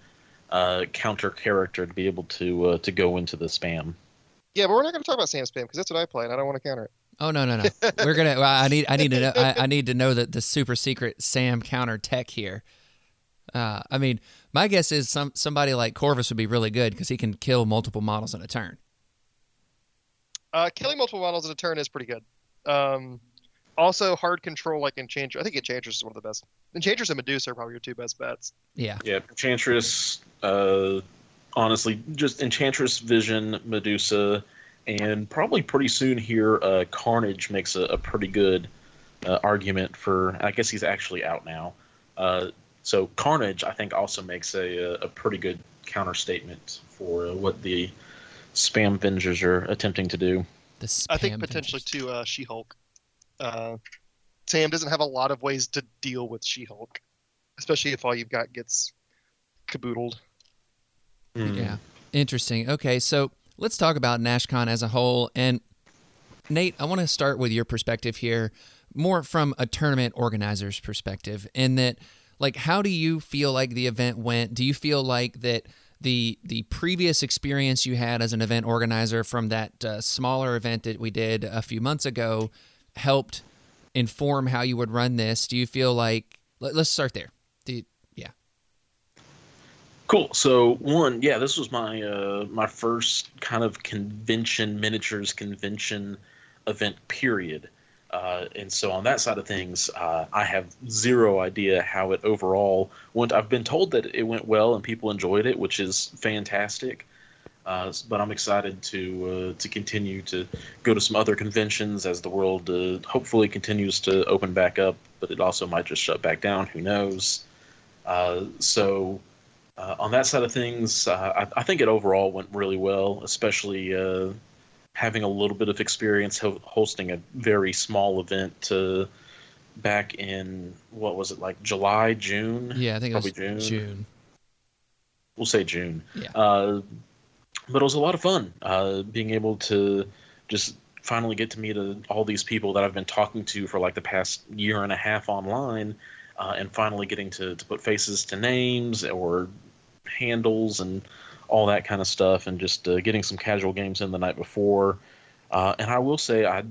Speaker 4: uh, counter character to be able to uh, to go into the spam.
Speaker 1: Yeah, but we're not going to talk about Sam Spam because that's what I play, and I don't want to counter it.
Speaker 3: Oh no no no! We're gonna. Well, I need. I need to know. I, I need to know that the super secret Sam counter tech here. Uh, I mean, my guess is some somebody like Corvus would be really good because he can kill multiple models in a turn.
Speaker 1: Uh, killing multiple models in a turn is pretty good. Um, also, hard control like Enchantress. I think Enchantress is one of the best. Enchantress and Medusa are probably your two best bets.
Speaker 3: Yeah.
Speaker 4: Yeah, Enchantress, uh, honestly, just Enchantress, Vision, Medusa, and probably pretty soon here, uh, Carnage makes a, a pretty good uh, argument for. I guess he's actually out now. Uh, so Carnage, I think, also makes a, a pretty good counter statement for uh, what the spam Avengers are attempting to do.
Speaker 1: I think potentially
Speaker 3: Avengers.
Speaker 1: to uh, She-Hulk. Uh, Sam doesn't have a lot of ways to deal with She-Hulk, especially if all you've got gets caboodled.
Speaker 3: Yeah. Interesting. Okay, so let's talk about NashCon as a whole. And Nate, I want to start with your perspective here, more from a tournament organizer's perspective, in that, like, how do you feel like the event went? Do you feel like that the the previous experience you had as an event organizer from that uh, smaller event that we did a few months ago helped inform how you would run this? Do you feel like let, us start there?
Speaker 4: Cool. So one, yeah, this was my uh, my first kind of convention miniatures convention event period, uh, and so on that side of things, uh, I have zero idea how it overall went. I've been told that it went well and people enjoyed it, which is fantastic. Uh, but I'm excited to uh, to continue to go to some other conventions as the world uh, hopefully continues to open back up. But it also might just shut back down. Who knows? Uh, so uh, on that side of things, uh, I, I think it overall went really well, especially uh, having a little bit of experience ho- hosting a very small event uh, back in what was it like July, June?
Speaker 3: Yeah, I think it was
Speaker 4: Probably June.
Speaker 3: June.
Speaker 4: We'll say June.
Speaker 3: Yeah.
Speaker 4: Uh, but it was a lot of fun uh, being able to just finally get to meet uh, all these people that I've been talking to for like the past year and a half online, uh, and finally getting to, to put faces to names or handles and all that kind of stuff, and just uh, getting some casual games in the night before. Uh, and I will say, I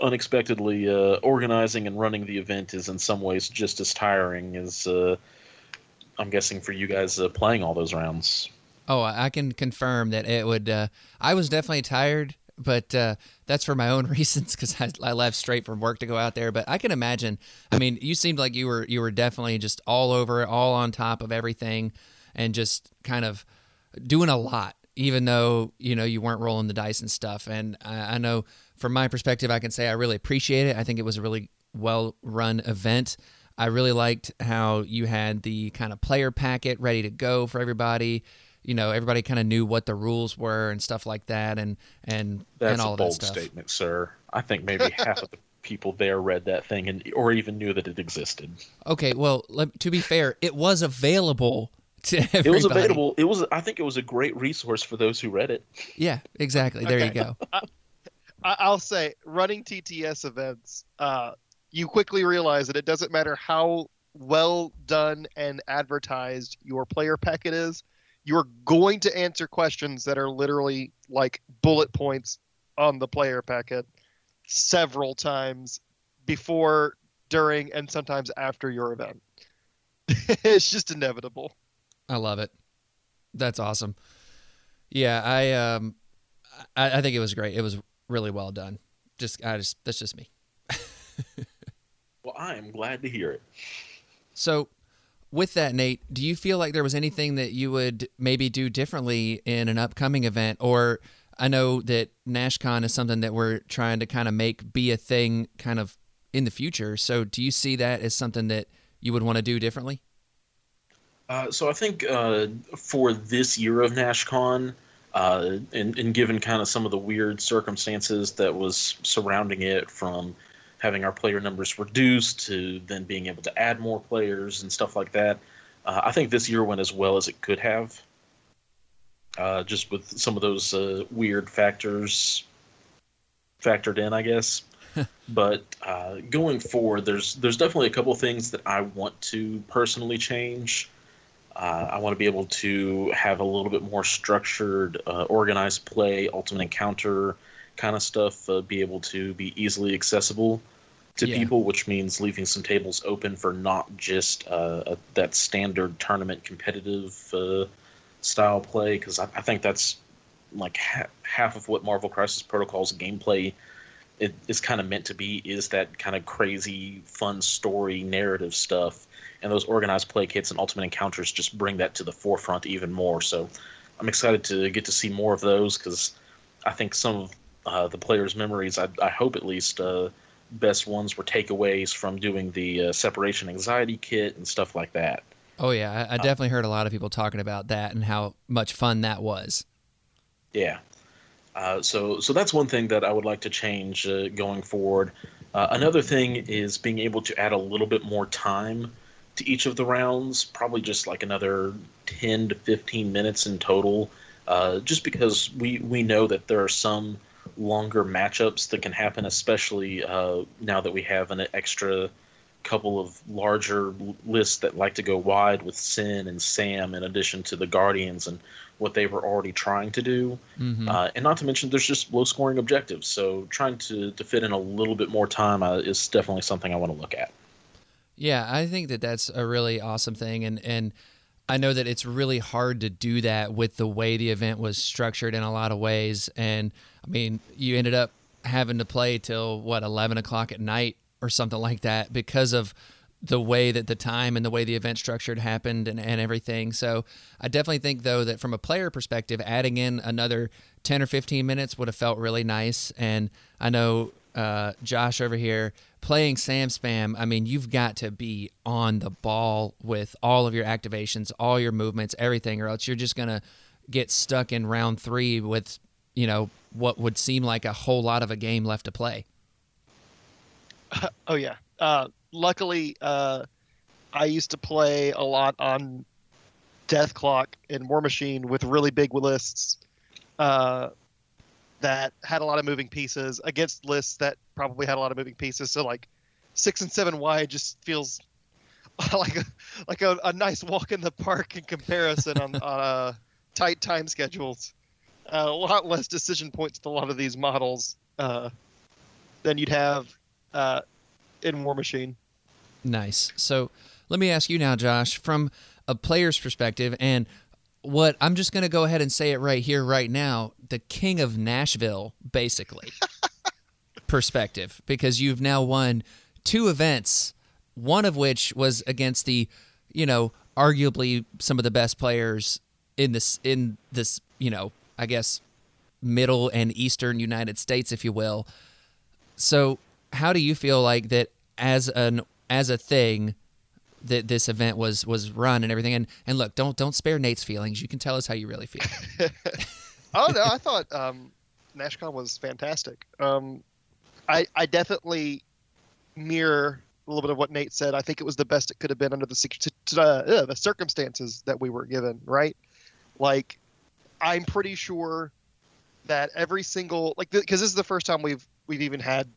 Speaker 4: unexpectedly uh, organizing and running the event is in some ways just as tiring as uh, I'm guessing for you guys uh, playing all those rounds.
Speaker 3: Oh, I can confirm that it would. Uh, I was definitely tired, but uh, that's for my own reasons because I, I left straight from work to go out there. But I can imagine. I mean, you seemed like you were you were definitely just all over all on top of everything, and just kind of doing a lot, even though you know you weren't rolling the dice and stuff. And I, I know from my perspective, I can say I really appreciate it. I think it was a really well run event. I really liked how you had the kind of player packet ready to go for everybody. You know, everybody kind of knew what the rules were and stuff like that, and and
Speaker 4: That's
Speaker 3: and all
Speaker 4: a
Speaker 3: of
Speaker 4: bold
Speaker 3: that stuff.
Speaker 4: statement, sir. I think maybe half of the people there read that thing and or even knew that it existed.
Speaker 3: Okay, well, let, to be fair, it was available.
Speaker 4: It was available. It was. I think it was a great resource for those who read it.
Speaker 3: Yeah, exactly. There you go.
Speaker 1: I, I'll say running TTS events, uh, you quickly realize that it doesn't matter how well done and advertised your player packet is. You're going to answer questions that are literally like bullet points on the player packet several times before, during, and sometimes after your event. it's just inevitable.
Speaker 3: I love it. That's awesome. Yeah, I um, I, I think it was great. It was really well done. Just I just that's just me.
Speaker 4: Well, I am glad to hear it.
Speaker 3: So, with that, Nate, do you feel like there was anything that you would maybe do differently in an upcoming event? Or I know that NashCon is something that we're trying to kind of make be a thing kind of in the future. So, do you see that as something that you would want to do differently?
Speaker 4: Uh, so I think uh, for this year of NashCon, uh, and, and given kind of some of the weird circumstances that was surrounding it, from having our player numbers reduced to then being able to add more players and stuff like that, uh, I think this year went as well as it could have. Uh, just with some of those uh, weird factors factored in, I guess. but uh, going forward, there's there's definitely a couple things that I want to personally change. Uh, I want to be able to have a little bit more structured, uh, organized play, ultimate encounter kind of stuff. Uh, be able to be easily accessible to
Speaker 3: Yeah.
Speaker 4: people, which means leaving some tables open for not just uh, a, that standard tournament competitive uh, style play. Because I, I think that's like ha- half of what Marvel Crisis Protocol's gameplay it is kind of meant to be is that kind of crazy, fun story narrative stuff and those organized play kits and ultimate encounters just bring that to the forefront even more. So I'm excited to get to see more of those because I think some of uh, the players' memories, I, I hope at least, uh, best ones were takeaways from doing the uh, separation anxiety kit and stuff like that.
Speaker 3: Oh yeah, I, I definitely heard a lot of people talking about that and how much fun that was.
Speaker 4: Yeah. Uh, so, so that's one thing that I would like to change uh, going forward. Uh, another thing is being able to add a little bit more time to each of the rounds, probably just like another 10 to 15 minutes in total, uh, just because we, we know that there are some longer matchups that can happen, especially uh, now that we have an extra couple of larger lists that like to go wide with Sin and Sam, in addition to the Guardians and what they were already trying to do.
Speaker 3: hmm
Speaker 4: Uh, and not to mention, there's just low scoring objectives. So trying to, to fit in a little bit more time uh, is definitely something I want to look at.
Speaker 3: Yeah, I think that that's a really awesome thing, and and I know that it's really hard to do that with the way the event was structured in a lot of ways. And I mean, you ended up having to play till what eleven o'clock at night or something like that because of the way that the time and the way the event structured happened and, and everything. So I definitely think though that from a player perspective, adding in another ten or fifteen minutes would have felt really nice. And I know uh, Josh over here playing Sam Spam. I mean, you've got to be on the ball with all of your activations, all your movements, everything, or else you're just gonna get stuck in round three with you know what would seem like a whole lot of a game left to play.
Speaker 1: Oh yeah. Uh, luckily, uh, I used to play a lot on Death Clock and War Machine with really big lists uh, that had a lot of moving pieces against lists that probably had a lot of moving pieces. So like six and seven wide just feels like a like a, a nice walk in the park in comparison on on uh, tight time schedules, uh, a lot less decision points to a lot of these models uh, than you'd have uh, in War Machine.
Speaker 3: Nice. So let me ask you now, Josh, from a player's perspective, and what I'm just going to go ahead and say it right here, right now, the king of Nashville, basically, perspective, because you've now won two events, one of which was against the, you know, arguably some of the best players in this in this, you know, I guess middle and eastern United States, if you will. So, how do you feel like that as an as a thing that this event was was run and everything? And and look, don't don't spare Nate's feelings. You can tell us how you really feel.
Speaker 1: oh no, I thought um, NashCon was fantastic. Um, I I definitely mirror a little bit of what Nate said. I think it was the best it could have been under the uh, the circumstances that we were given. Right, like I'm pretty sure that every single like because this is the first time we've we've even had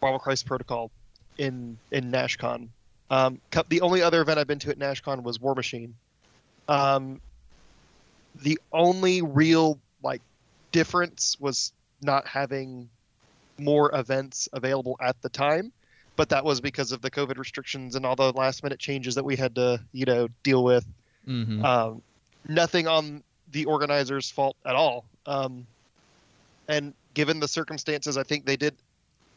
Speaker 1: Marvel Crisis Protocol in in NashCon. Um, the only other event I've been to at NashCon was War Machine. Um, the only real like difference was not having more events available at the time, but that was because of the COVID restrictions and all the last minute changes that we had to you know deal with.
Speaker 3: hmm
Speaker 1: Um, nothing on the organizers' fault at all. Um, and given the circumstances, I think they did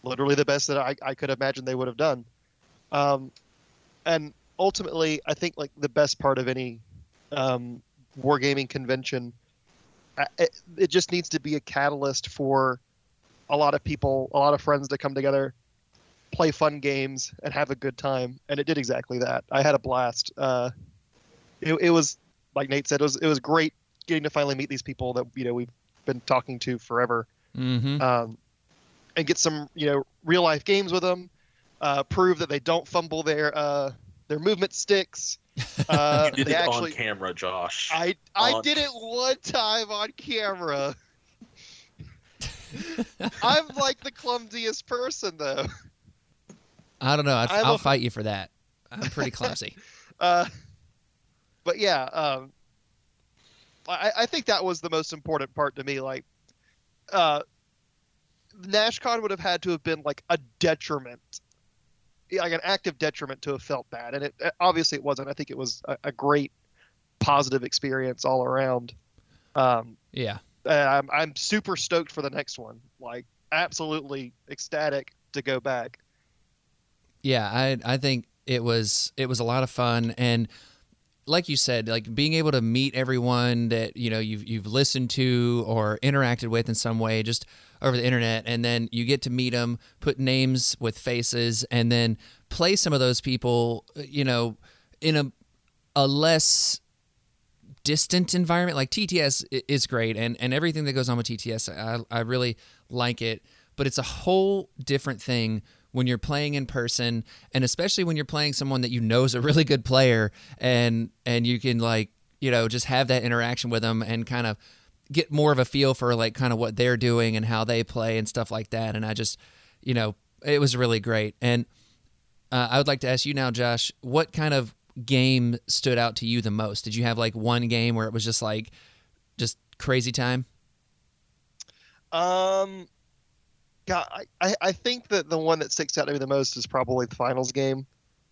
Speaker 1: literally the best that I, I could imagine they would have done. Um, and ultimately, I think like the best part of any um, wargaming convention, it, it just needs to be a catalyst for a lot of people, a lot of friends to come together, play fun games, and have a good time. And it did exactly that. I had a blast. Uh, it, it was like Nate said, it was it was great getting to finally meet these people that you know we've been talking to forever,
Speaker 3: hmm
Speaker 1: um, and get some you know real life games with them. Uh, prove that they don't fumble their uh, their movement sticks. Uh,
Speaker 4: you did
Speaker 1: they
Speaker 4: it
Speaker 1: actually,
Speaker 4: on camera, Josh.
Speaker 1: I I
Speaker 4: on-
Speaker 1: did it one time on camera. I'm like the clumsiest person though.
Speaker 3: I don't know. I,
Speaker 1: I'm
Speaker 3: I'll
Speaker 1: a-
Speaker 3: fight you for that. I'm pretty clumsy.
Speaker 1: Uh, but yeah, um, I, I think that was the most important part to me. Like, uh, NashCon would have had to have been like a detriment, Yeah, like an active detriment to have felt bad, and it obviously it wasn't. I think it was a, a great, positive experience all around. Um,
Speaker 3: yeah.
Speaker 1: I'm I'm super stoked for the next one. Like, absolutely ecstatic to go back.
Speaker 3: Yeah, I I think it was it was a lot of fun and like you said, like being able to meet everyone that you know you've you've listened to or interacted with in some way just over the internet, and then you get to meet them, put names with faces, and then play some of those people, you know, in a a less distant environment. Like TTS is great, and and everything that goes on with TTS, I I really like it, but it's a whole different thing when you're playing in person and especially when you're playing someone that you know is a really good player and and you can like you know just have that interaction with them and kind of get more of a feel for like kind of what they're doing and how they play and stuff like that. And i just you know it was really great. And uh, i would like to ask you now josh what kind of game stood out to you the most? Did you have like one game where it was just like just crazy time?
Speaker 1: Um, God, I, I, think that the one that sticks out to me the most is probably the finals game.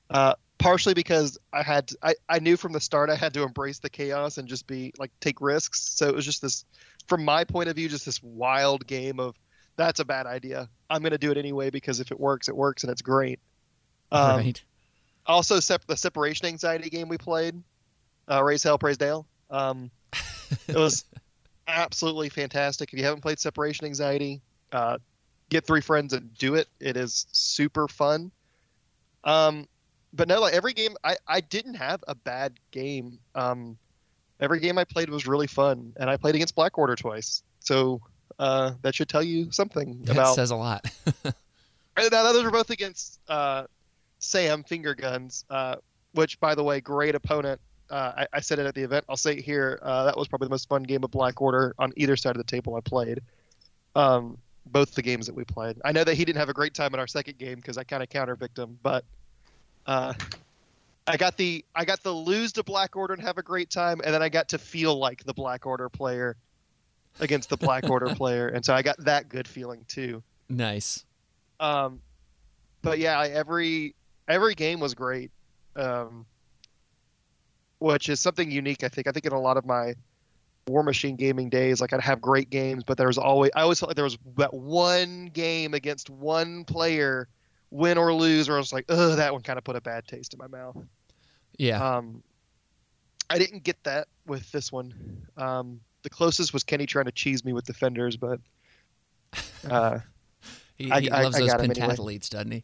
Speaker 1: Uh, partially because I had I, I knew from the start I had to embrace the chaos and just be like take risks. So it was just this, from my point of view, just this wild game of that's a bad idea. I'm gonna do it anyway because if it works, it works and it's great. Um,
Speaker 3: right
Speaker 1: Also, sep- the separation anxiety game we played, uh, Raise Hell, Praise Dale. Um, it was absolutely fantastic. If you haven't played Separation Anxiety, uh, get three friends and do it. It is super fun. Um, but no, like every game, I, I didn't have a bad game. Um, every game I played was really fun, and I played against Black Order twice. So uh, that should tell you something
Speaker 3: that
Speaker 1: about.
Speaker 3: says a lot
Speaker 1: And now those were both against uh, Sam Finger Guns, uh, which, by the way, great opponent. Uh, I, I said it at the event. I'll say it here. Uh, that was probably the most fun game of Black Order on either side of the table I played. Um, both the games that we played. I know that he didn't have a great time in our second game because I kind of counterpicked him, but uh, I got the I got the lose to Black Order and have a great time, and then I got to feel like the Black Order player against the Black Order player, and so I got that good feeling too.
Speaker 3: Nice.
Speaker 1: Um, but yeah, I- every every game was great, um, which is something unique. I think. I think in a lot of my War Machine gaming days, like I'd have great games, but there was always I always felt like there was that one game against one player, win or lose, where I was like, oh, that one kind of put a bad taste in my mouth.
Speaker 3: Yeah.
Speaker 1: Um, I didn't get that with this one. Um, the closest was Kenny trying to cheese me with defenders, but uh,
Speaker 3: he
Speaker 1: I-
Speaker 3: he
Speaker 1: I-
Speaker 3: loves
Speaker 1: I
Speaker 3: those
Speaker 1: him anyway.
Speaker 3: pentathletes, doesn't he?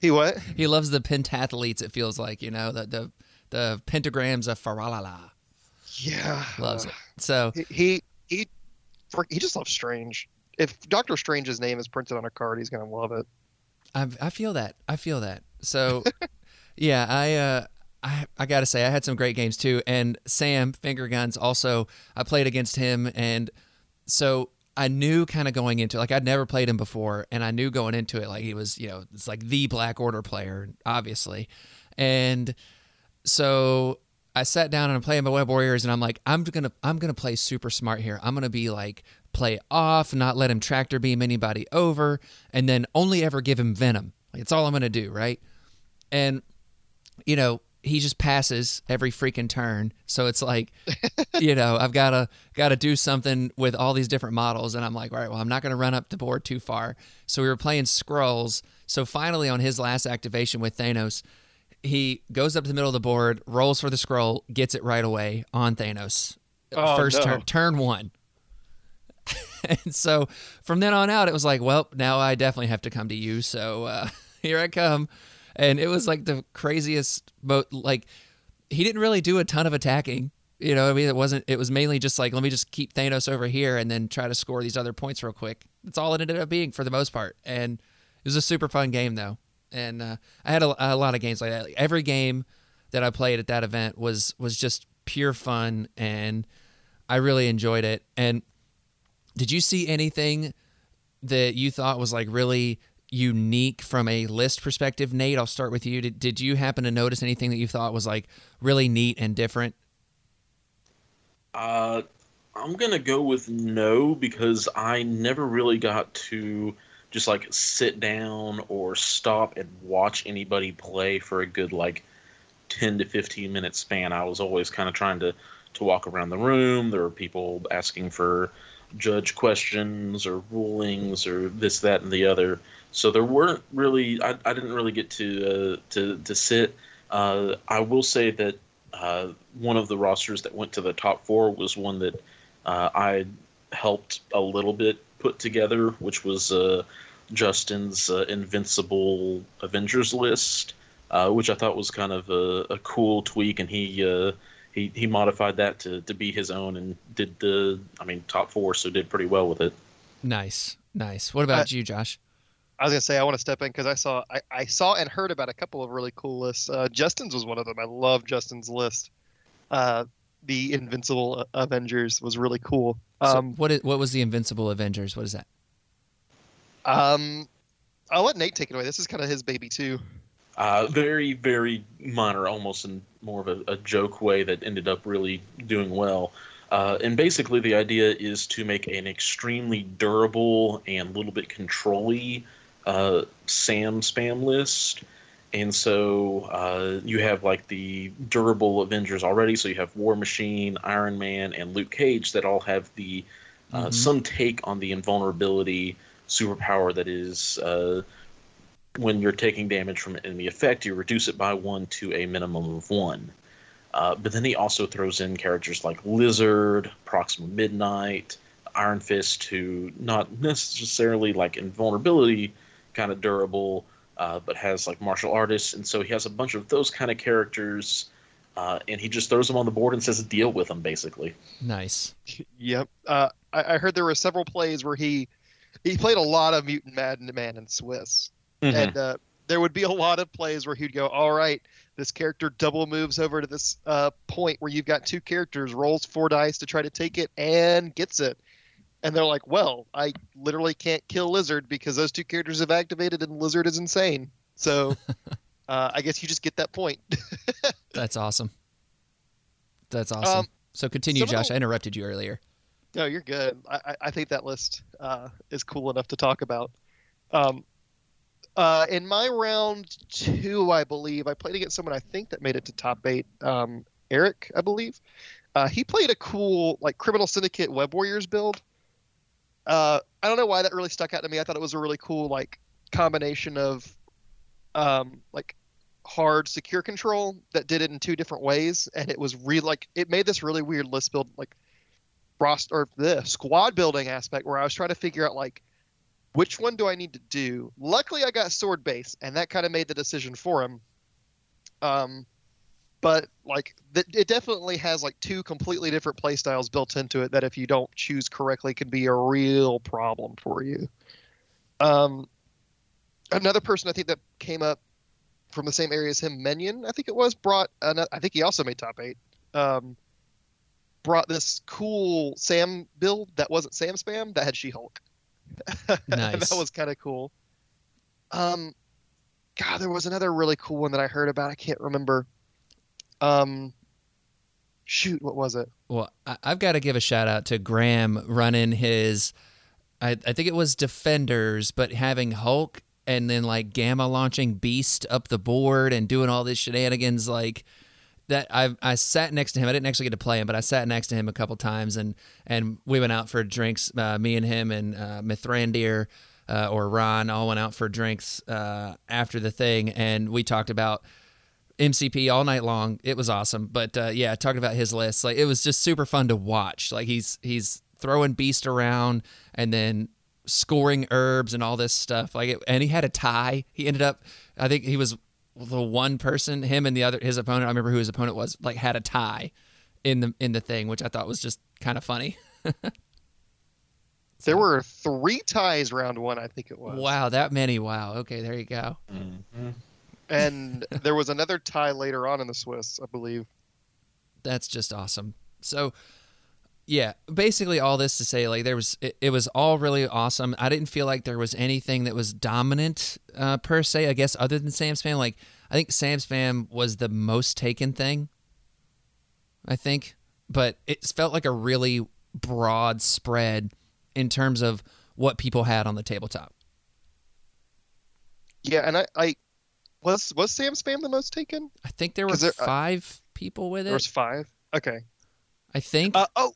Speaker 1: he what?
Speaker 3: He loves the pentathletes. It feels like you know the the the pentagrams of Faralala.
Speaker 1: Yeah,
Speaker 3: Loves it. So
Speaker 1: He he he, he just loves Strange. If Doctor Strange's name is printed on a card, he's gonna love it.
Speaker 3: I I feel that. I feel that. So yeah, I uh I I got to say I had some great games too and Sam Finger Guns also I played against him and so I knew kind of going into it, like I'd never played him before and I knew going into it like he was, you know, it's like the Black Order player obviously. And so I sat down and I'm playing my Web Warriors, and I'm like, I'm gonna, I'm gonna play super smart here. I'm gonna be like, play off, not let him tractor beam anybody over, and then only ever give him venom. Like, it's all I'm gonna do, right? And you know, he just passes every freaking turn. So it's like, you know, I've gotta gotta do something with all these different models, and I'm like, all right, well, I'm not gonna run up the board too far. So we were playing scrolls. So finally, on his last activation with Thanos, he goes up to the middle of the board, rolls for the scroll, gets it right away on Thanos.
Speaker 1: Oh,
Speaker 3: First
Speaker 1: no.
Speaker 3: turn, turn one. and so from then on out, it was like, well, now I definitely have to come to you. So uh, here I come. And it was like the craziest, mo- like, he didn't really do a ton of attacking. You know, I mean, it wasn't, it was mainly just like, let me just keep Thanos over here and then try to score these other points real quick. That's all it ended up being for the most part. And it was a super fun game, though. And uh, I had a, a lot of games like that. Like, every game that I played at that event was was just pure fun, and I really enjoyed it. And did you see anything that you thought was like really unique from a list perspective, Nate? I'll start with you. Did, did you happen to notice anything that you thought was like really neat and different?
Speaker 4: Uh, I'm gonna go with no because I never really got to just like sit down or stop and watch anybody play for a good like 10 to 15 minute span. I was always kind of trying to to walk around the room. There were people asking for judge questions or rulings or this, that, and the other. So there weren't really. I, I didn't really get to uh, to to sit. Uh, I will say that uh, one of the rosters that went to the top four was one that uh, I helped a little bit put together, which was uh, Justin's uh, Invincible Avengers list, uh, which I thought was kind of a, a cool tweak, and he uh, he he modified that to, to be his own and did the I mean top four, so did pretty well with it.
Speaker 3: Nice, nice. What about
Speaker 1: Uh,
Speaker 3: you, Josh?
Speaker 1: I was gonna say I want to step in because I saw I, I saw and heard about a couple of really cool lists. Uh, Justin's was one of them. I love Justin's list. The Invincible Avengers was really cool.
Speaker 3: So
Speaker 1: Um,
Speaker 3: what is, what was the Invincible Avengers? What is that?
Speaker 1: um, I'll let Nate take it away. This is kind of his baby too.
Speaker 4: Uh, very, very minor, almost in more of a, a joke way that ended up really doing well. Uh, and basically, the idea is to make an extremely durable and a little bit controlly uh, SAM spam list. And so uh, you have like the durable Avengers already. So you have War Machine, Iron Man, and Luke Cage that all have the uh,
Speaker 3: Mhm.
Speaker 4: some take on the invulnerability superpower that is uh, when you're taking damage from an enemy effect, you reduce it by one to a minimum of one. Uh, but then he also throws in characters like Lizard, Proxima Midnight, Iron Fist, who not necessarily like invulnerability kind of durable, uh, but has like martial artists, and so he has a bunch of those kind of characters, uh, and he just throws them on the board and says deal with them basically.
Speaker 3: Nice.
Speaker 1: Yep. Uh, I, I heard there were several plays where he he played a lot of Mutant Madman Man and Swiss, and uh, there would be a lot of plays where he'd go, "All right, this character double moves over to this uh, point where you've got two characters, rolls four dice to try to take it, and gets it." And they're like, "Well, I literally can't kill Lizard because those two characters have activated, and Lizard is insane." So, uh, I guess you just get that point.
Speaker 3: That's awesome. That's awesome.
Speaker 1: Um,
Speaker 3: so continue, Josh.
Speaker 1: the-
Speaker 3: I interrupted you earlier.
Speaker 1: No, you're good. I, I- think that list uh, is cool enough to talk about. Um, uh, in my round two, I believe I played against someone I think that made it to top eight. Um, Eric, I believe. Uh, he played a cool like Criminal Syndicate Web Warriors build. Uh, I don't know why that really stuck out to me. I thought it was a really cool like combination of um, like hard secure control that did it in two different ways, and it was really like it made this really weird list build like roster or the squad building aspect where I was trying to figure out like which one do I need to do. Luckily, I got sword base, and that kind of made the decision for him. Um, but like th- it definitely has like two completely different playstyles built into it that if you don't choose correctly can be a real problem for you. Um, another person I think that came up from the same area as him, Menion, I think it was, brought. An, I think he also made top eight. Um, brought this cool Sam build that wasn't Sam spam that had She Hulk.
Speaker 3: Nice.
Speaker 1: that was kind of cool. Um, God, there was another really cool one that I heard about. I can't remember. Um, shoot, what was it?
Speaker 3: Well, I- I've got to give a shout out to Graham running his, I, I think it was Defenders, but having Hulk and then like Gamma launching Beast up the board and doing all this shenanigans like that. I I sat next to him. I didn't actually get to play him, but I sat next to him a couple times and and we went out for drinks. Uh, me and him and uh, Mithrandir. Uh, or Ron all went out for drinks uh, after the thing, and we talked about MCP all night long. It was awesome. But uh, yeah, talking about his list, like it was just super fun to watch. Like he's he's throwing beast around and then scoring herbs and all this stuff. Like it, and he had a tie. He ended up, I think he was the one person, him and the other his opponent. I remember who his opponent was. Like had a tie in the in the thing, which I thought was just kind of funny.
Speaker 1: There were three ties round one, I think it was.
Speaker 3: Wow, that many. Wow. Okay, there you go.
Speaker 4: Mhm.
Speaker 1: And there was another tie later on in the Swiss, I believe.
Speaker 3: that's just awesome. So yeah, basically all this to say like there was it, it was all really awesome. I didn't feel like there was anything that was dominant uh, per se. I guess other than Sam's Spam, like I think Sam's Spam was the most taken thing. I think, but it felt like a really broad spread in terms of what people had on the tabletop.
Speaker 1: Yeah, and I, I was was Sam Spam the most taken?
Speaker 3: I think there were
Speaker 1: there- uh,
Speaker 3: five people with it.
Speaker 1: There was five. Okay.
Speaker 3: I think.
Speaker 1: Uh, oh,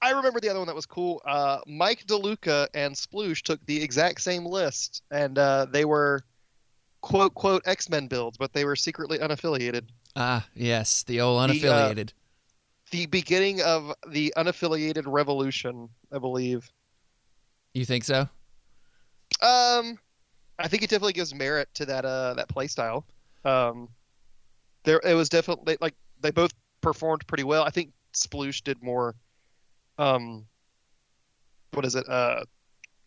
Speaker 1: I remember the other one that was cool. Uh, Mike DeLuca and Sploosh took the exact same list, and uh, they were quote quote X Men builds, but they were secretly unaffiliated.
Speaker 3: ah, yes, the old
Speaker 1: The, uh,
Speaker 3: unaffiliated.
Speaker 1: The beginning of the unaffiliated revolution, I believe.
Speaker 3: you think so?
Speaker 1: Um, I think it definitely gives merit to that uh that play style. Um, there it was definitely like they both performed pretty well. I think Sploosh did more. Um, what is it? Uh,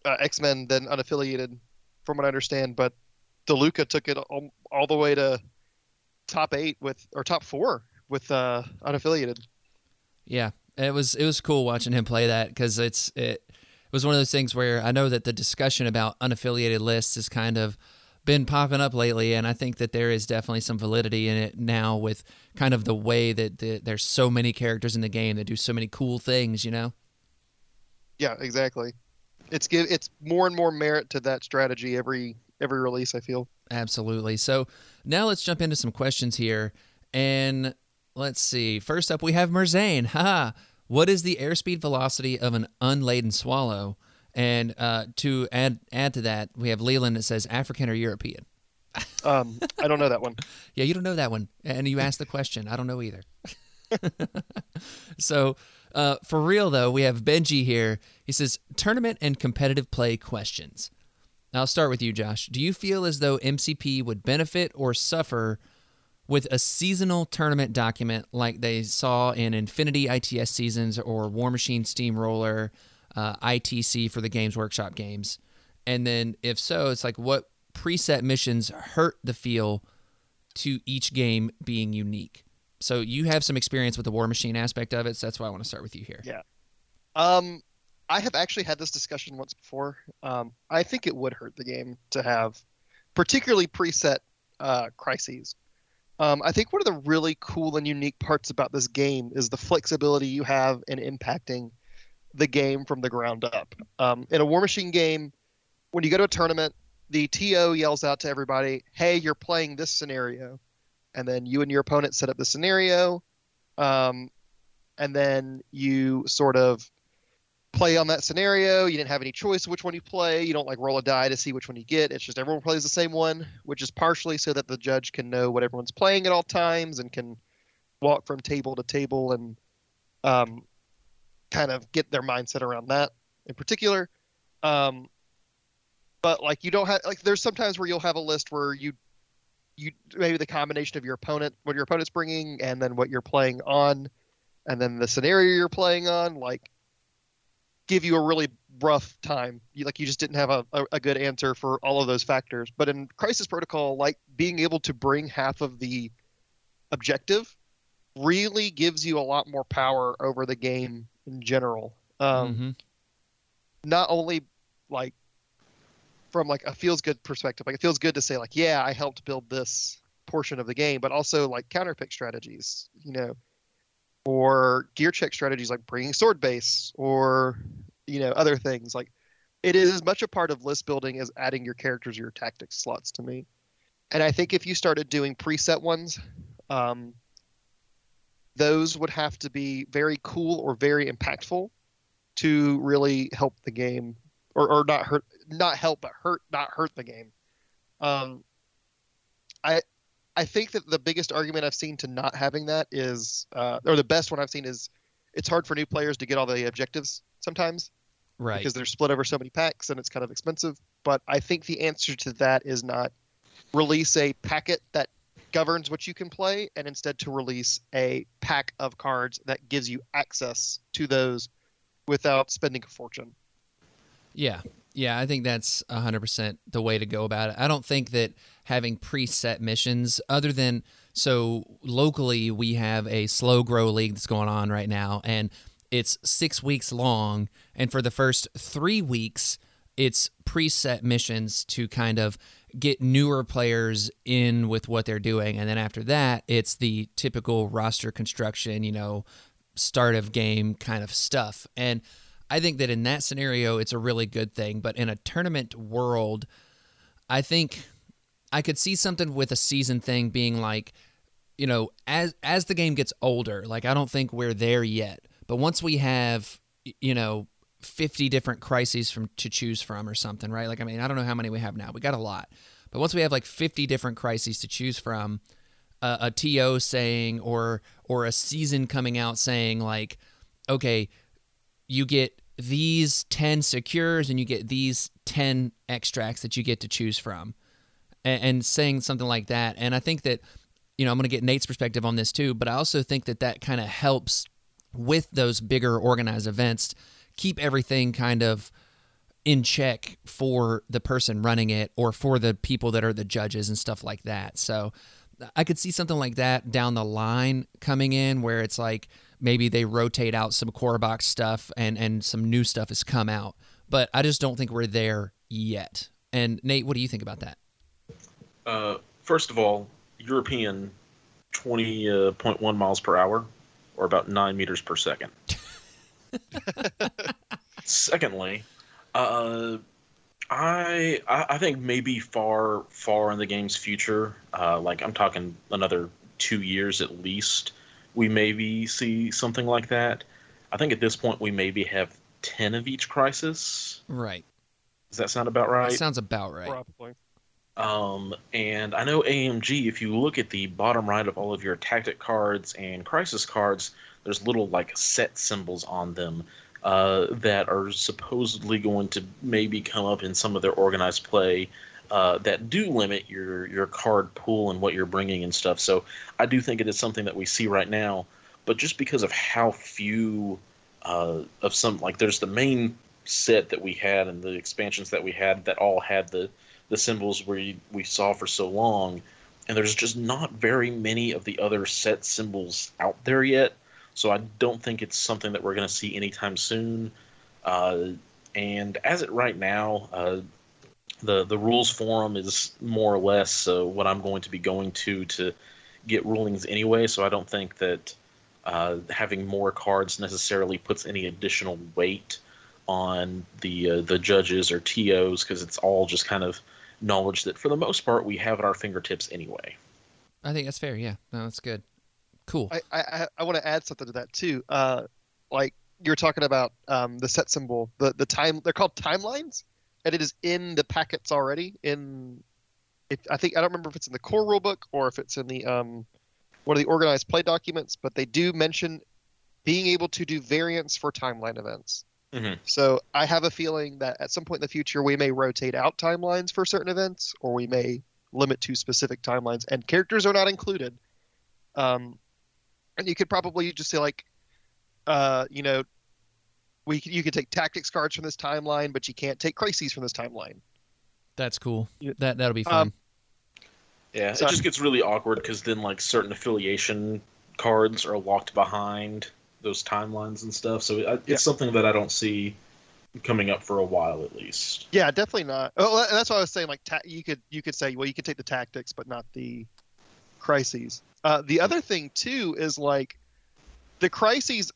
Speaker 1: uh X Men than unaffiliated, from what I understand. But DeLuca took it all, all the way to top eight with or top four with uh unaffiliated.
Speaker 3: Yeah, it was it was cool watching him play that because it's it, was one of those things where I know that the discussion about unaffiliated lists has kind of been popping up lately, and I think that there is definitely some validity in it now with kind of the way that the, there's so many characters in the game that do so many cool things. You know?
Speaker 1: Yeah, exactly. It's give it's more and more merit to that strategy every every release. I feel.
Speaker 3: Absolutely. So now let's jump into some questions here. And let's see. First up, we have Merzane. Haha. What is the airspeed velocity of an unladen swallow? And uh, to add add to that, we have Leland that says African or European.
Speaker 1: Um, I don't know that one.
Speaker 3: Yeah, you don't know that one. And you asked the question. I don't know either. so, uh, for real though, we have Benji here. He says tournament and competitive play questions. I'll start with you, Josh. Do you feel as though MCP would benefit or suffer with a seasonal tournament document like they saw in Infinity ITS seasons or War Machine Steamroller, uh, ITC for the Games Workshop games? And then, if so, it's like what preset missions hurt the feel to each game being unique? So you have some experience with the War Machine aspect of it, so that's why I want to start with you here.
Speaker 1: Yeah. Um, I have actually had this discussion once before. Um, I think it would hurt the game to have, particularly preset uh, crises. Um, I think one of the really cool and unique parts about this game is the flexibility you have in impacting the game from the ground up. Um, in a War Machine game, when you go to a tournament, the TO yells out to everybody, "Hey, you're playing this scenario," and then you and your opponent set up the scenario, um, and then you sort of play on that scenario. You didn't have any choice which one you play. You don't like roll a die to see which one you get. It's just everyone plays the same one, which is partially so that the judge can know what everyone's playing at all times and can walk from table to table and um, kind of get their mindset around that in particular. Um, but like you don't have like there's sometimes where you'll have a list where you you maybe the combination of your opponent what your opponent's bringing and then what you're playing on and then the scenario you're playing on like give you a really rough time. You, like you just didn't have a, a, good answer for all of those factors. But in Crisis Protocol, like being able to bring half of the objective really gives you a lot more power over the game in general. Um, mm-hmm. Not only like from like a feels good perspective, like it feels good to say like, yeah, I helped build this portion of the game, but also like counterpick strategies. You know, or gear check strategies like bringing sword base or you know other things. Like it is as much a part of list building as adding your characters or your tactics slots to me. And i think if you started doing preset ones um, those would have to be very cool or very impactful to really help the game or, or not hurt not help but hurt not hurt the game. Um, i I think that the biggest argument I've seen to not having that is, uh, or the best one I've seen is, it's hard for new players to get all the objectives sometimes,
Speaker 3: right?
Speaker 1: Because they're split over so many packs and it's kind of expensive. But I think the answer to that is not release a packet that governs what you can play, and instead to release a pack of cards that gives you access to those without spending a fortune.
Speaker 3: Yeah, yeah, I think that's 100% the way to go about it. I don't think that having preset missions, other than so locally, we have a slow grow league that's going on right now, and it's six weeks long. And for the first three weeks, it's preset missions to kind of get newer players in with what they're doing. And then after that, it's the typical roster construction, you know, start of game kind of stuff. And I think that in that scenario, it's a really good thing. But in a tournament world, I think I could see something with a season thing being like, you know, as as the game gets older, like I don't think we're there yet. But once we have, you know, 50 different crises from to choose from or something, right? Like I mean, I don't know how many we have now. We got a lot. But once we have like 50 different crises to choose from, uh, a TO saying or or a season coming out saying like, okay, you get these 10 secures and you get these 10 extracts that you get to choose from. And, and saying something like that and i think that you know i'm going to get nate's perspective on this too but i also think that that kind of helps with those bigger organized events keep everything kind of in check for the person running it or for the people that are the judges and stuff like that. So i could see something like that down the line coming in where it's like maybe they rotate out some core box stuff and and some new stuff has come out. But I just don't think we're there yet. And Nate, what do you think about that?
Speaker 4: Uh, first of all, European, twenty point one miles per hour, or about nine meters per second. Secondly, uh, I I think maybe far far in the game's future, uh, like I'm talking another two years at least, we maybe see something like that. I think at this point we maybe have ten of each crisis.
Speaker 3: Right.
Speaker 4: Does that sound about right?
Speaker 3: That sounds about right.
Speaker 1: Probably.
Speaker 4: Um, and I know AMG. If you look at the bottom right of all of your tactic cards and crisis cards, there's little like set symbols on them uh, that are supposedly going to maybe come up in some of their organized play uh, that do limit your your card pool and what you're bringing and stuff. So I do think it is something that we see right now, but just because of how few uh, of some like there's the main set that we had and the expansions that we had that all had the the symbols we we saw for so long, and there's just not very many of the other set symbols out there yet. So I don't think it's something that we're going to see anytime soon. Uh, and as it right now, uh, the the rules forum is more or less uh, what I'm going to be going to to get rulings anyway. So I don't think that uh, having more cards necessarily puts any additional weight on the uh, the judges or tos because it's all just kind of knowledge that for the most part we have at our fingertips anyway.
Speaker 3: I think that's fair. Yeah, no, that's good. Cool.
Speaker 1: I I, I want to add something to that too. Uh, like you're talking about um, the set symbol, the the time they're called timelines, and it is in the packets already. In it, I think I don't remember if it's in the core rulebook or if it's in the um, one of the organized play documents, but they do mention being able to do variants for timeline events.
Speaker 4: Mhm.
Speaker 1: So I have a feeling that at some point in the future we may rotate out timelines for certain events, or we may limit to specific timelines, and characters are not included. Um, and you could probably just say like, uh, you know, we could, you can take tactics cards from this timeline, but you can't take crises from this timeline.
Speaker 3: That's cool. That that'll be fun.
Speaker 1: Um,
Speaker 4: Yeah,
Speaker 1: So-
Speaker 4: it just gets really awkward because then like certain affiliation cards are locked behind those timelines and stuff. So I, it's
Speaker 1: Yeah.
Speaker 4: something that I don't see coming up for a while at least.
Speaker 1: Yeah, definitely not. Oh, that's why I was saying like ta- you could you could say well you could take the tactics but not the crises. Uh, the other thing too is like the crises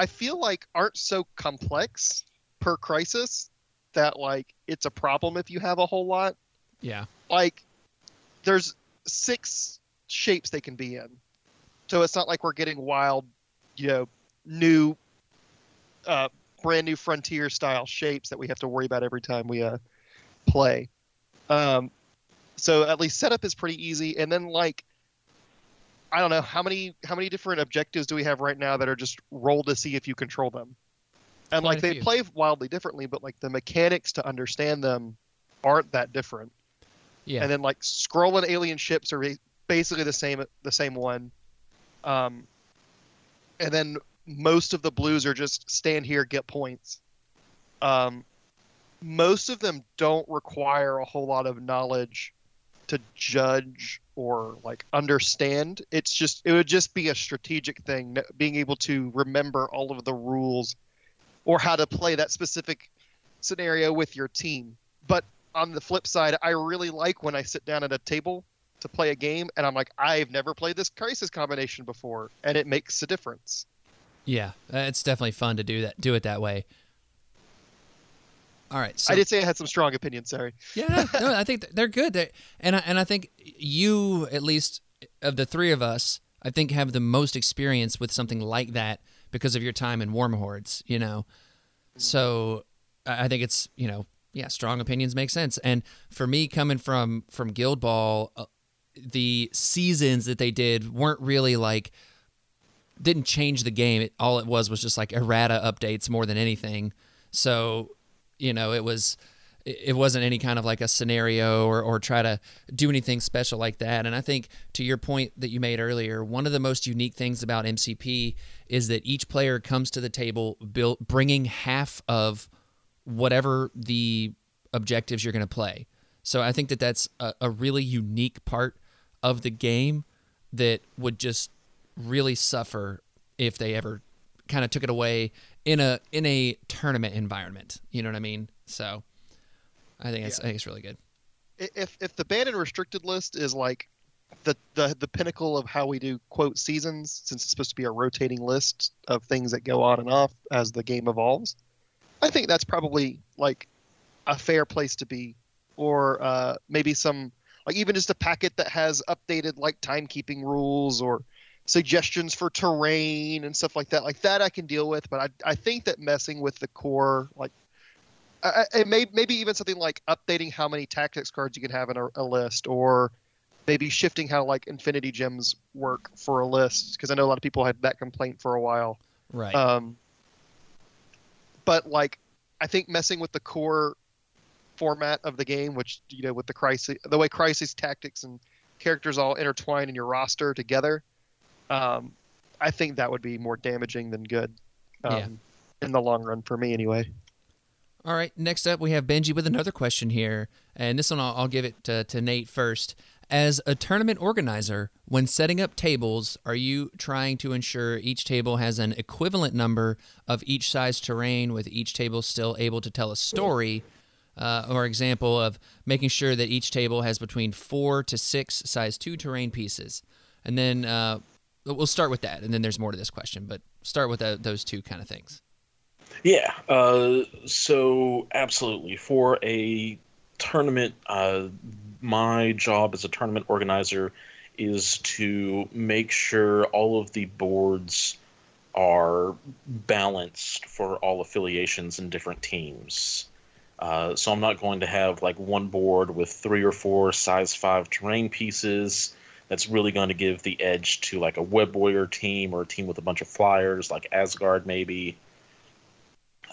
Speaker 1: I feel like aren't so complex per crisis that like it's a problem if you have a whole lot.
Speaker 3: yeah.
Speaker 1: Like there's six shapes they can be in. So it's not like we're getting wild, you know, new uh brand new frontier style shapes that we have to worry about every time we uh play. Um so at least setup is pretty easy and then like I don't know how many how many different objectives do we have right now that are just roll to see if you control them. And
Speaker 3: Quite
Speaker 1: like they
Speaker 3: few.
Speaker 1: play wildly differently, but like the mechanics to understand them aren't that different
Speaker 3: Yeah.
Speaker 1: and then like scrolling alien ships are basically the same the same one um and then most of the blues are just stand here get points um most of them don't require a whole lot of knowledge to judge or like understand it's just it would just be a strategic thing being able to remember all of the rules or how to play that specific scenario with your team but on the flip side, I really like when I sit down at a table to play a game and I'm like, I've never played this crisis combination before, and it makes a difference.
Speaker 3: yeah. It's definitely fun to do that. Do it that way. All right. So
Speaker 1: I did say I had some strong opinions. Sorry.
Speaker 3: Yeah, no, I think they're good. They, and I, and I think you, at least of the three of us, I think have the most experience with something like that because of your time in Warmahordes. You know, so I I think it's you know yeah, strong opinions make sense. And for me, coming from from Guild Ball, uh, the seasons that they did weren't really like didn't change the game. It, all it was was just like errata updates more than anything. So, you know, it was it wasn't any kind of like a scenario or, or try to do anything special like that. And I think to your point that you made earlier, one of the most unique things about MCP is that each player comes to the table built bringing half of whatever the objectives you're going to play. So I think that that's a, a really unique part of the game that would just really suffer if they ever kind of took it away in a in a tournament environment. You know what I mean? So I think it's I think it's really good.
Speaker 1: If if the banned and restricted list is like the, the the pinnacle of how we do quote seasons, since it's supposed to be a rotating list of things that go on and off as the game evolves, I think that's probably like a fair place to be, or uh, maybe some like even just a packet that has updated like timekeeping rules or suggestions for terrain and stuff like that. Like that I can deal with, but I I think that messing with the core like I, it may maybe even something like updating how many tactics cards you can have in a, a list, or maybe shifting how like Infinity Gems work for a list, because I know a lot of people had that complaint for a while.
Speaker 3: Right.
Speaker 1: Um, but like, I think messing with the core format of the game, which you know, with the crisis, the way crisis tactics and characters all intertwine in your roster together, um, I think that would be more damaging than good. Um,
Speaker 3: Yeah.
Speaker 1: In the long run, for me, anyway.
Speaker 3: All right, next up we have Benji with another question here, and this one I'll, I'll give it to, to Nate first. As a tournament organizer, when setting up tables, are you trying to ensure each table has an equivalent number of each size terrain, with each table still able to tell a story? uh, or example of making sure that each table has between four to six size two terrain pieces. And then uh, we'll start with that, and then there's more to this question, but start with uh, those two kind of things.
Speaker 4: Yeah. Uh, so absolutely for a tournament, uh, my job as a tournament organizer is to make sure all of the boards are balanced for all affiliations and different teams. Uh, so I'm not going to have like one board with three or four size five terrain pieces. That's really going to give the edge to like a web warrior team or a team with a bunch of flyers, like Asgard maybe.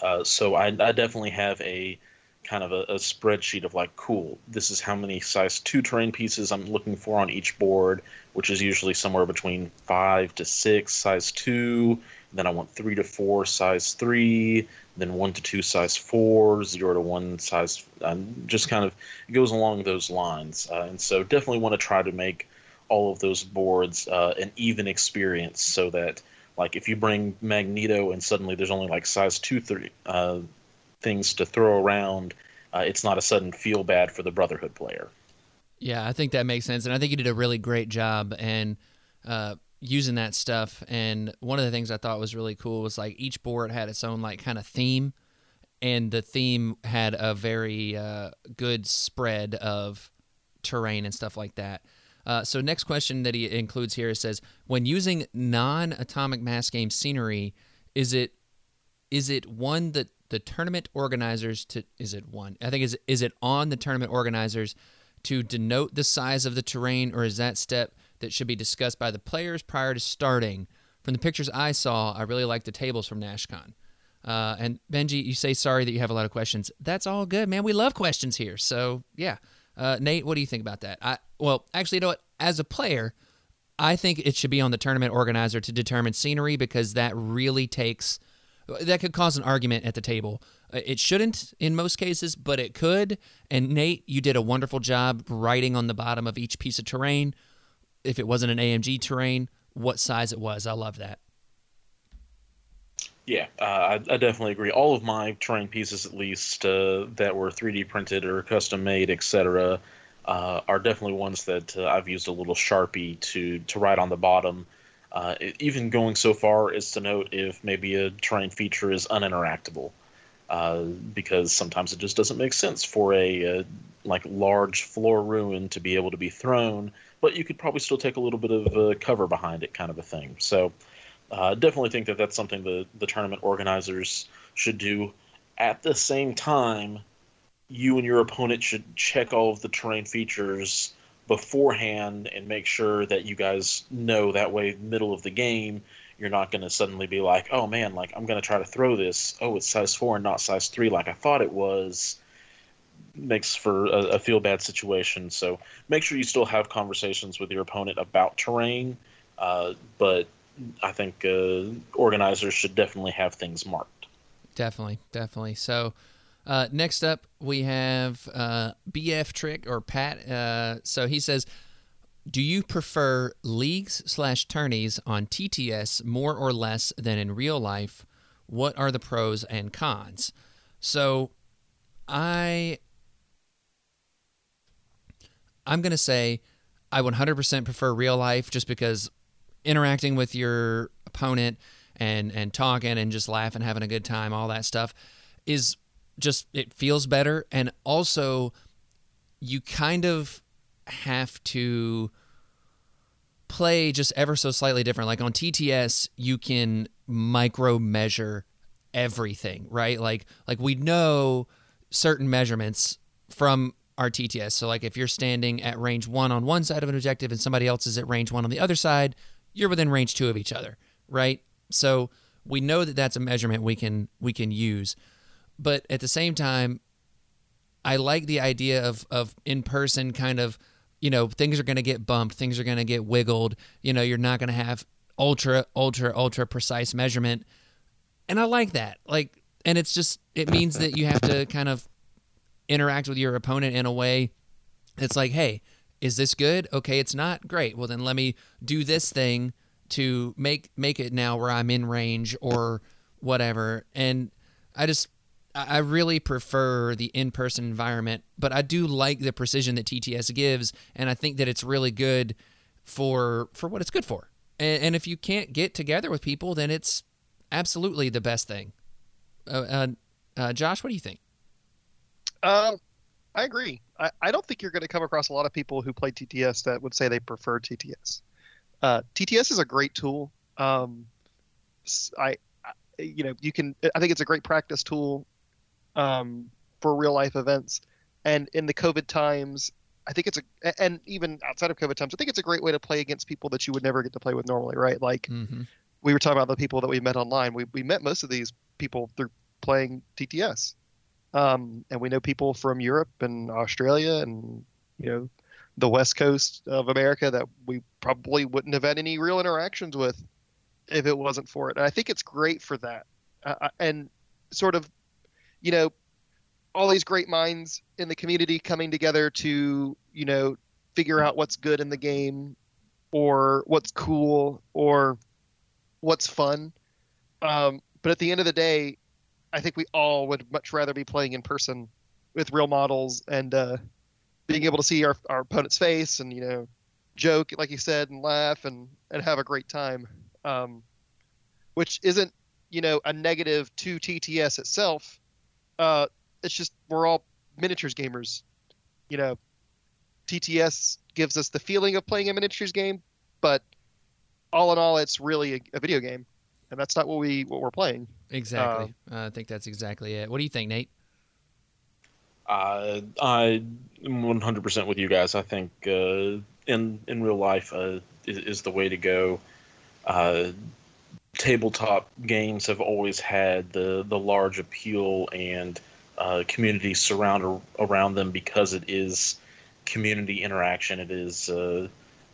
Speaker 4: Uh, so I, I definitely have a kind of a, a, spreadsheet of like, cool, this is how many size two terrain pieces I'm looking for on each board, which is usually somewhere between five to six size two. Then I want three to four size three, then one to two size four, zero to one size, um, just kind of it goes along those lines. Uh, and so definitely want to try to make all of those boards uh, an even experience so that like if you bring Magneto and suddenly there's only like size two three uh, things to throw around, uh, it's not a sudden feel bad for the Brotherhood player.
Speaker 3: Yeah, I think that makes sense, and I think you did a really great job and uh, using that stuff. And one of the things I thought was really cool was like each board had its own like kind of theme, and the theme had a very uh, good spread of terrain and stuff like that. Uh, so next question that he includes here says, when using non-atomic mass game scenery, is it is it one that the tournament organizers to is it one? I think is is it on the tournament organizers to denote the size of the terrain, or is that step that should be discussed by the players prior to starting? From the pictures I saw, I really like the tables from NashCon. Uh, and Benji, you say sorry that you have a lot of questions. That's all good, man. We love questions here. So yeah, uh, Nate, what do you think about that? I well, actually, you know what? As a player, I think it should be on the tournament organizer to determine scenery because that really takes that could cause an argument at the table. Uh, it shouldn't in most cases, but it could. And Nate, you did a wonderful job writing on the bottom of each piece of terrain. If it wasn't an AMG terrain, what size it was. I love that.
Speaker 4: Yeah, uh, I, I, definitely agree. All of my terrain pieces, at least uh, that were 3D printed or custom made, etc., uh, are definitely ones that uh, I've used a little sharpie to to write on the bottom. Uh, even going so far as to note if maybe a terrain feature is uninteractable, uh, because sometimes it just doesn't make sense for a, a like large floor ruin to be able to be thrown, but you could probably still take a little bit of cover behind it, kind of a thing. So uh, definitely think that that's something the the tournament organizers should do. At the same time, you and your opponent should check all of the terrain features beforehand and make sure that you guys know that way middle of the game you're not going to suddenly be like oh man like i'm going to try to throw this oh it's size 4 and not size 3 like i thought it was makes for a, a feel bad situation so make sure you still have conversations with your opponent about terrain uh, but I think uh, organizers should definitely have things marked.
Speaker 3: Definitely, definitely. So uh, next up, we have uh, BF Trick or Pat. Uh, so he says, "Do you prefer leagues slash tourneys on TTS more or less than in real life? What are the pros and cons?" So I I'm gonna say I 100% prefer real life just because interacting with your opponent and and talking and just laughing, having a good time, all that stuff is just it feels better and also you kind of have to play just ever so slightly different. Like on TTS, you can micro measure everything, right? Like like we know certain measurements from our TTS. So like if you're standing at range 1 on one side of an objective and somebody else is at range 1 on the other side, you're within range two of each other, right? So we know that that's a measurement we can we can use, but at the same time, I like the idea of of in person kind of, you know, things are going to get bumped, things are going to get wiggled. You know, you're not going to have ultra ultra ultra precise measurement, and I like that. Like, and it's just it means that you have to kind of interact with your opponent in a way that's like, hey, is this good? Okay, it's not. Great. Well, then let me do this thing to make make it now where I'm in range or whatever. And I just I really prefer the in-person environment, but I do like the precision that TTS gives, and I think that it's really good for for what it's good for. And, and if you can't get together with people, then it's absolutely the best thing. Uh, uh, uh, Josh, what do you think?
Speaker 1: Um, I agree. I, I don't think you're going to come across a lot of people who play TTS that would say they prefer TTS. Uh, TTS is a great tool. Um, I- you know, you can. I think it's a great practice tool um, for real life events. And in the COVID times, I think it's a, and even outside of COVID times, I think it's a great way to play against people that you would never get to play with normally, right? Like
Speaker 3: Mm-hmm.
Speaker 1: we were talking about the people that we met online. We, we met most of these people through playing TTS. Um, and we know people from Europe and Australia and, you know, the West Coast of America that we probably wouldn't have had any real interactions with if it wasn't for it. And I think it's great for that. Uh, uh, and sort of, you know, all these great minds in the community coming together to, you know, figure out what's good in the game or what's cool or what's fun. Um, but at the end of the day, I think we all would much rather be playing in person with real models and uh, being able to see our, our opponent's face and you know joke like you said and laugh and and have a great time. Um, which isn't you know a negative to TTS itself. Uh, it's just we're all miniatures gamers. You know, TTS gives us the feeling of playing a miniatures game, but all in all, it's really a, a video game, and that's not what we what we're playing.
Speaker 3: Exactly. Uh, I think that's exactly it. What do you think, Nate?
Speaker 4: Uh, I am 100% with you guys. I think uh, in in real life uh, is, is the way to go. Uh, tabletop games have always had the the large appeal and uh, community surround around them because it is community interaction. It is uh,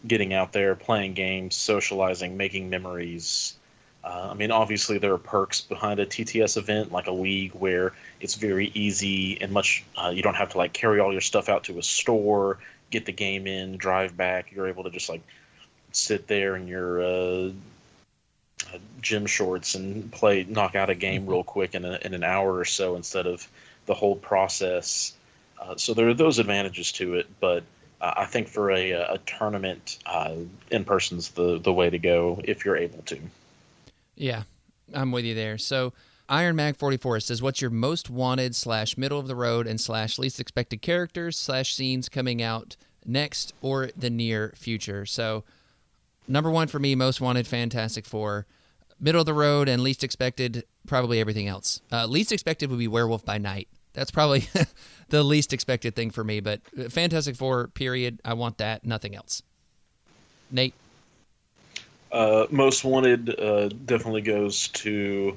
Speaker 4: getting out there, playing games, socializing, making memories. Uh, I mean, obviously there are perks behind a TTS event like a league where it's very easy and much. Uh, you don't have to like carry all your stuff out to a store, get the game in, drive back. You're able to just like sit there in your uh, uh, gym shorts and play, knock out a game real quick in, a, in an hour or so instead of the whole process. Uh, so there are those advantages to it, but uh, I think for a, a tournament, uh, in person's the the way to go if you're able to.
Speaker 3: Yeah, I'm with you there. So Iron Mag 44 says, "What's your most wanted slash middle of the road and slash least expected characters slash scenes coming out next or the near future?" So number one for me, most wanted, Fantastic Four. Middle of the road and least expected, probably everything else. Uh, least expected would be Werewolf by Night. That's probably the least expected thing for me. But uh, Fantastic Four, period. I want that. Nothing else. Nate.
Speaker 4: Uh, most wanted uh, definitely goes to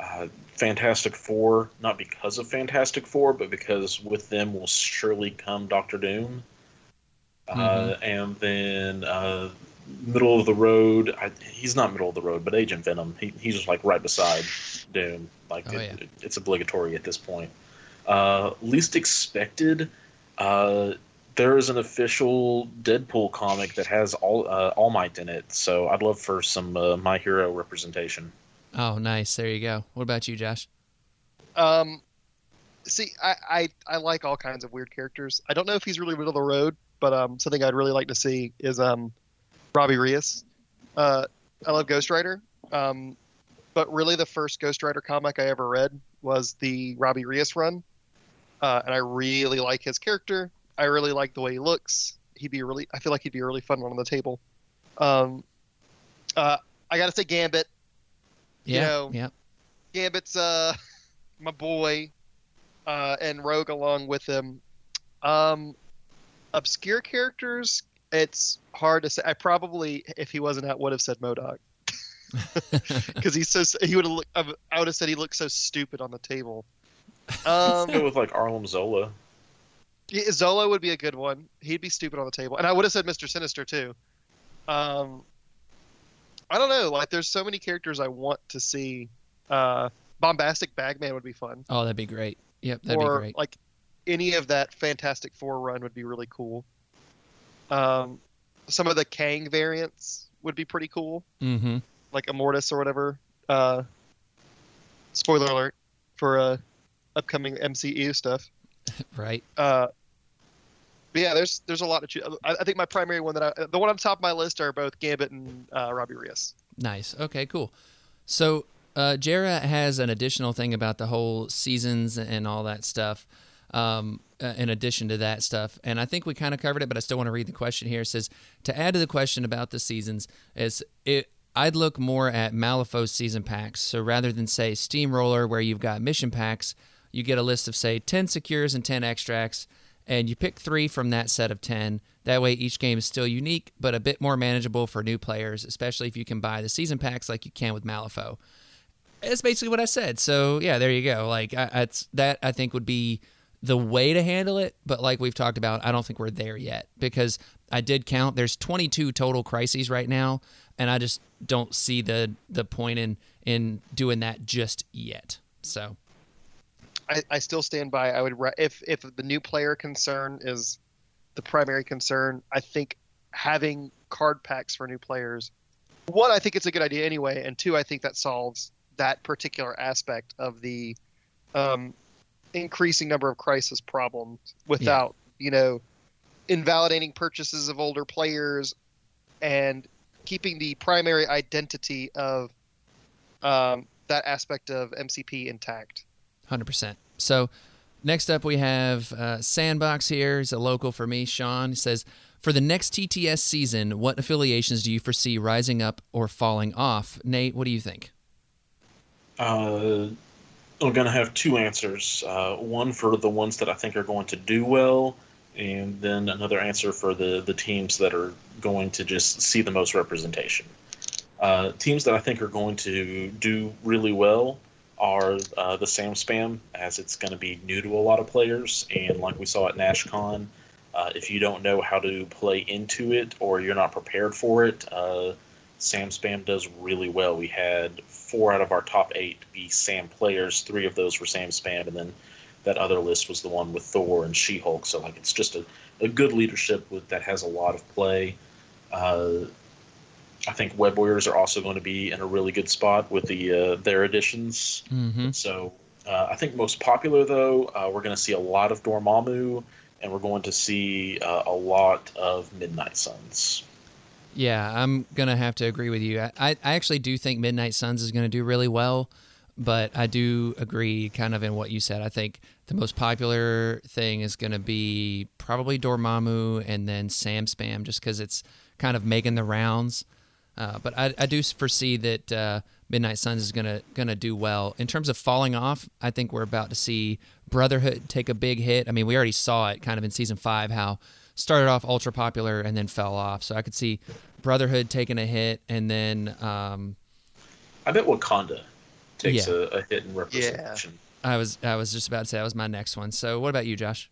Speaker 4: uh, Fantastic Four, not because of Fantastic Four, but because with them will surely come Doctor Doom. Uh, and then uh, middle of the road, I, he's not middle of the road, but Agent Venom. He, he's just like right beside Doom. Like
Speaker 3: Oh,
Speaker 4: it-
Speaker 3: yeah.
Speaker 4: it's obligatory at this point. Uh, least expected. Uh, there is an official Deadpool comic that has all uh, All Might in it, so I'd love for some uh, My Hero representation.
Speaker 3: Oh, nice. There you go. What about you, Josh?
Speaker 1: Um, see, I, I I like all kinds of weird characters. I don't know if he's really middle of the road, but um, something I'd really like to see is um, Robbie Reyes. Uh, I love Ghost Rider. Um, but really, the first Ghost Rider comic I ever read was the Robbie Reyes run, uh, and I really like his character. I really like the way he looks. He'd be a really. I feel like he'd be a really fun one on the table. Um, uh, I gotta say Gambit. You
Speaker 3: Yeah.
Speaker 1: know,
Speaker 3: yeah.
Speaker 1: Gambit's uh my boy, uh, and Rogue along with him. Um, obscure characters, it's hard to say. I probably, if he wasn't out, would have said MODOK because he's so he would have. look- I would have said he looks so stupid on the table.
Speaker 4: Let's go
Speaker 1: Um,
Speaker 4: with like Arnim Zola.
Speaker 1: yeah, Zola would be a good one. He'd be stupid on the table, and I would have said Mister Sinister too. Um, I don't know. Like, there's so many characters I want to see. Uh, Bombastic Bagman would be fun.
Speaker 3: Oh, that'd be great. Yep, that'd
Speaker 1: or
Speaker 3: be great.
Speaker 1: like any of that Fantastic Four run would be really cool. Um, some of the Kang variants would be pretty cool,
Speaker 3: Mm-hmm.
Speaker 1: like Immortus or whatever. Uh, spoiler alert for uh, upcoming MCU stuff.
Speaker 3: right.
Speaker 1: Uh, but yeah, there's there's a lot to choose. I, I think my primary one that I, the one on top of my list are both Gambit and uh, Robbie Reyes.
Speaker 3: Nice. Okay, cool. So, uh, Jera has an additional thing about the whole seasons and all that stuff. Um, uh, in addition to that stuff, and I think we kind of covered it, but I still want to read the question here. It says to add to the question about the seasons is it. I'd look more at Malifaux's season packs. So rather than say Steamroller, where you've got mission packs, you get a list of say 10 secures and 10 extracts, and you pick three from that set of 10. That way, each game is still unique, but a bit more manageable for new players, especially if you can buy the season packs like you can with Malifaux. That's basically what I said. So yeah, there you go. Like I, that I think would be the way to handle it. But like we've talked about, I don't think we're there yet because I did count. There's 22 total crises right now, and I just don't see the the point in in doing that just yet. So
Speaker 1: I, I still stand by. I would if if the new player concern is the primary concern. I think having card packs for new players. One, I think it's a good idea anyway, and two, I think that solves that particular aspect of the um, increasing number of crisis problems without you know invalidating purchases of older players and keeping the primary identity of um, that aspect of MCP intact.
Speaker 3: Hundred percent. So, next up we have uh, Sandbox here. He's a local for me. Sean he says, for the next TTS season, what affiliations do you foresee rising up or falling off? Nate, what do you think?
Speaker 4: Uh, I'm going to have two answers. Uh, one for the ones that I think are going to do well, and then another answer for the, the teams that are going to just see the most representation. Uh, teams that I think are going to do really well are uh, the Sam Spam, as it's going to be new to a lot of players. And like we saw at NashCon, uh, if you don't know how to play into it or you're not prepared for it, uh, Sam Spam does really well. We had four out of our top eight be Sam players. Three of those were Sam Spam, and then that other list was the one with Thor and She Hulk. So like it's just a, a good leadership with, that has a lot of play. Uh, I think Web Warriors are also going to be in a really good spot with the uh, their additions.
Speaker 3: Mm-hmm.
Speaker 4: So uh, I think most popular though, uh, we're going to see a lot of Dormammu, and we're going to see uh, a lot of Midnight Suns.
Speaker 3: Yeah, I'm gonna have to agree with you. I, I actually do think Midnight Suns is gonna do really well, but I do agree kind of in what you said. I think the most popular thing is gonna be probably Dormammu and then Sam Spam, just because it's kind of making the rounds. Uh, but I, I do foresee that uh, Midnight Suns is gonna gonna do well in terms of falling off. I think we're about to see Brotherhood take a big hit. I mean, we already saw it kind of in season five how started off ultra popular and then fell off. So I could see Brotherhood taking a hit, and then um,
Speaker 4: I bet Wakanda takes
Speaker 3: Yeah.
Speaker 4: a, a hit in representation.
Speaker 3: I was I was just about to say that was my next one. So what about you, Josh?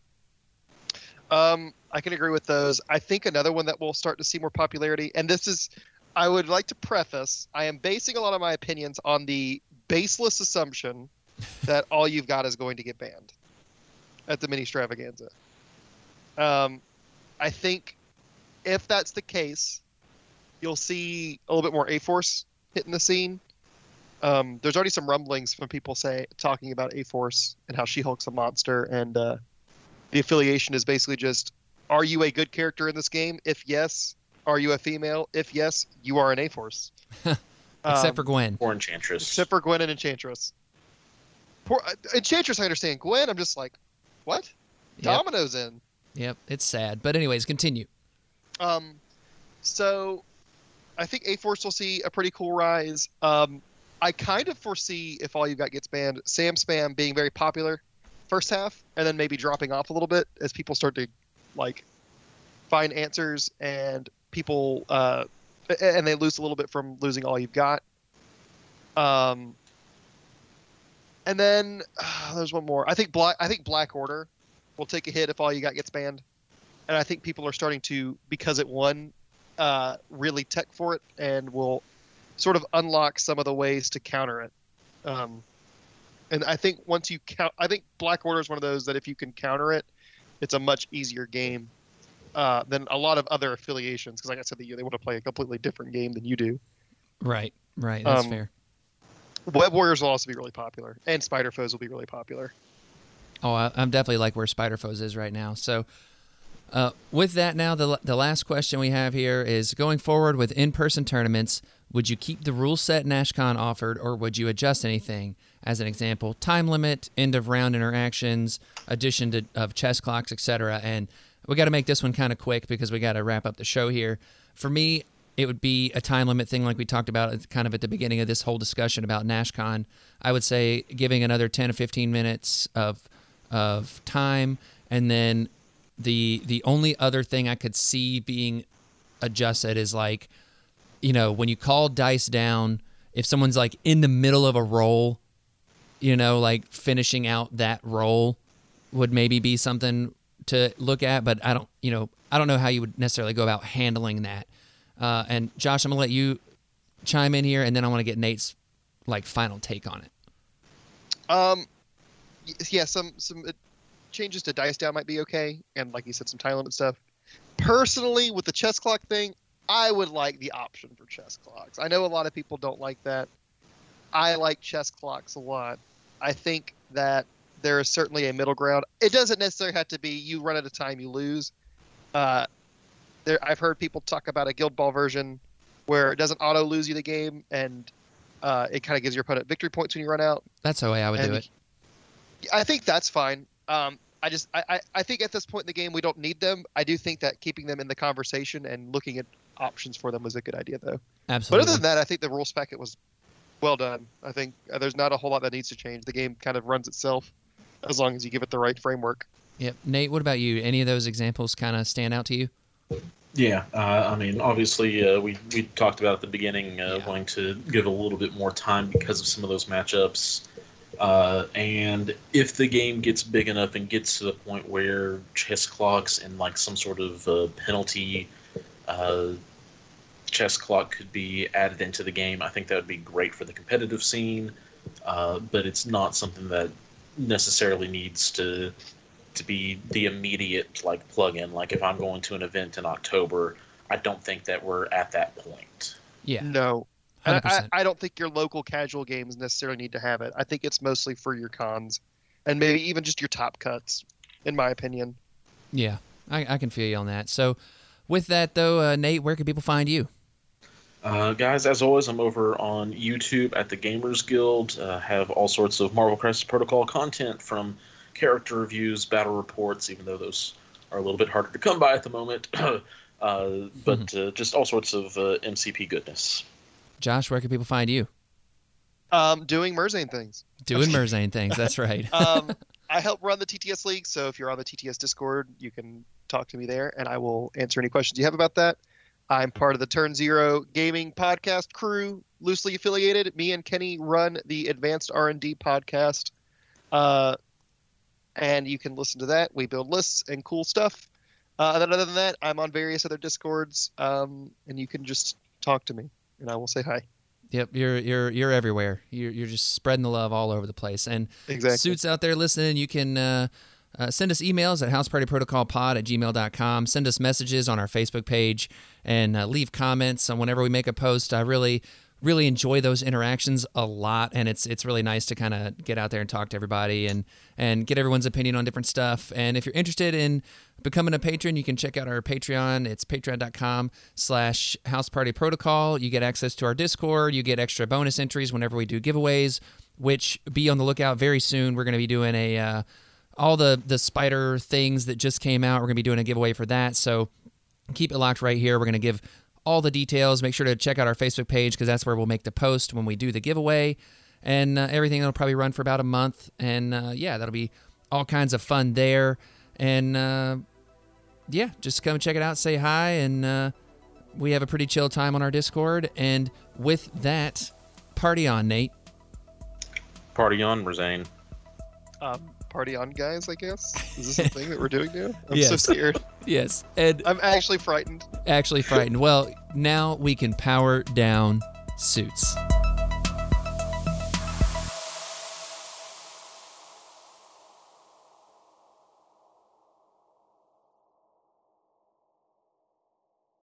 Speaker 1: Um, I can agree with those. I think another one that will start to see more popularity, and this is, I would like to preface, I am basing a lot of my opinions on the baseless assumption that all you've got is going to get banned at the mini extravaganza. Um, I think if that's the case, you'll see a little bit more A Force hitting the scene. Um, there's already some rumblings from people say talking about A Force and how She Hulk's a monster, and uh, the affiliation is basically just are you a good character in this game if yes are you a female if yes you are an a force
Speaker 3: Except for Gwen.
Speaker 4: Or Enchantress.
Speaker 1: except for gwen and enchantress Poor, uh, enchantress i understand gwen i'm just like what
Speaker 3: Yep.
Speaker 1: dominoes in
Speaker 3: Yep, it's sad. But anyways, continue.
Speaker 1: um so i think a force will see a pretty cool rise um i kind of foresee if all you've got gets banned sam spam being very popular first half and then maybe dropping off a little bit as people start to like find answers and people uh and they lose a little bit from losing all you've got um and then uh, there's one more i think black i think black order will take a hit if all you got gets banned and i think people are starting to because it won uh really tech for it and will sort of unlock some of the ways to counter it um and I think once you count, I think Black Order is one of those that if you can counter it, it's a much easier game uh, than a lot of other affiliations. Because like I said, they, they want to play a completely different game than you do.
Speaker 3: Right, right. That's
Speaker 1: Um,
Speaker 3: fair.
Speaker 1: Web Warriors will also be really popular, and Spider Foes will be really popular.
Speaker 3: Oh, I- I'm definitely like where Spider Foes is right now. So, uh, with that, now the the last question we have here is going forward with in-person tournaments. Would you keep the rule set NashCon offered, or would you adjust anything? As an example, time limit, end of round interactions, addition to, of chess clocks, etc. And we got to make this one kind of quick because we got to wrap up the show here. For me, it would be a time limit thing, like we talked about kind of at the beginning of this whole discussion about NashCon. I would say giving another 10 to 15 minutes of of time, and then the the only other thing I could see being adjusted is like, you know, when you call dice down, if someone's like in the middle of a roll, you know, like finishing out that roll would maybe be something to look at, but I don't, you know, I don't know how you would necessarily go about handling that. Uh, and Josh, I'm gonna let you chime in here, and then I want to get Nate's like final take on it.
Speaker 1: Um, yeah, some some uh, changes to dice down might be okay, and like you said, some time limit stuff. Personally, with the chess clock thing, I would like the option for chess clocks. I know a lot of people don't like that. I like chess clocks a lot. I think that there is certainly a middle ground. It doesn't necessarily have to be you run out of time, you lose. Uh, there, I've heard people talk about a Guild Ball version where it doesn't auto lose you the game, and uh, it kind of gives your opponent victory points when you run out.
Speaker 3: That's the way I would do
Speaker 1: And
Speaker 3: it.
Speaker 1: I think that's fine. Um, I just I, I, I think at this point in the game we don't need them. I do think that keeping them in the conversation and looking at options for them was a good idea though.
Speaker 3: Absolutely.
Speaker 1: But other than that, I think the rules packet was well done. I think uh, there's not a whole lot that needs to change. The game kind of runs itself as long as you give it the right framework.
Speaker 3: Yep. Nate, what about you? Any of those examples kind of stand out to you?
Speaker 4: Yeah, uh, I mean, obviously, uh, we we talked about at the beginning uh,
Speaker 3: Yeah.
Speaker 4: wanting to give a little bit more time because of some of those matchups. Uh, and if the game gets big enough and gets to the point where chess clocks and like some sort of uh, penalty uh, chess clock could be added into the game, I think that would be great for the competitive scene. Uh, but it's not something that necessarily needs to to be the immediate like plug-in. Like if I'm going to an event in October, I don't think that we're at that point.
Speaker 3: Yeah.
Speaker 1: No. And I, I don't think your local casual games necessarily need to have it. I think it's mostly for your cons and maybe even just your top cuts, in my opinion.
Speaker 3: Yeah. I, I can feel you on that. So, with that though, uh, Nate, where can people find you?
Speaker 4: Uh, guys, as always, I'm over on YouTube at the Gamers Guild. Uh, have all sorts of Marvel Crisis Protocol content from character reviews, battle reports, even though those are a little bit harder to come by at the moment. uh, but uh, just all sorts of uh, MCP goodness.
Speaker 3: Josh, where can people find you?
Speaker 1: Um, doing Merzane things.
Speaker 3: Doing Merzane things. That's right.
Speaker 1: um, I help run the TTS League, so if you're on the TTS Discord, you can talk to me there, and I will answer any questions you have about that. I'm part of the Turn Zero Gaming podcast crew, loosely affiliated. Me and Kenny run the Advanced R&D podcast, uh, and you can listen to that. We build lists and cool stuff. Uh, and then other than that, I'm on various other Discords, um, and you can just talk to me, and I will say hi.
Speaker 3: Yep, you're you're you're everywhere. You're you're just spreading the love all over the place. And
Speaker 1: Exactly.
Speaker 3: suits out there listening, you can uh, uh, send us emails at housepartyprotocolpod at gmail.com. Send us messages on our Facebook page and uh, leave comments on whenever we make a post. I really really enjoy those interactions a lot and it's it's really nice to kind of get out there and talk to everybody and and get everyone's opinion on different stuff. And if you're interested in becoming a patron you can check out our patreon. It's patreon.com slash house party protocol. You get access to our discord. You get extra bonus entries whenever we do giveaways which be on the lookout very soon. We're going to be doing a uh, all the the spider things that just came out. We're going to be doing a giveaway for that. So keep it locked right here. We're going to give all the details. Make sure to check out our facebook page because that's where we'll make the post when we do the giveaway. And uh, everything will probably run for about a month. And uh, yeah that'll be all kinds of fun there. And uh, yeah just come check it out say hi and uh, we have a pretty chill time on our discord. And with that party on nate.
Speaker 4: Party on, Razane.
Speaker 1: Um, party on, guys. I guess is this a thing that we're doing now? I'm so scared.
Speaker 3: yes and
Speaker 1: I'm actually frightened.
Speaker 3: actually frightened well now we can power down suits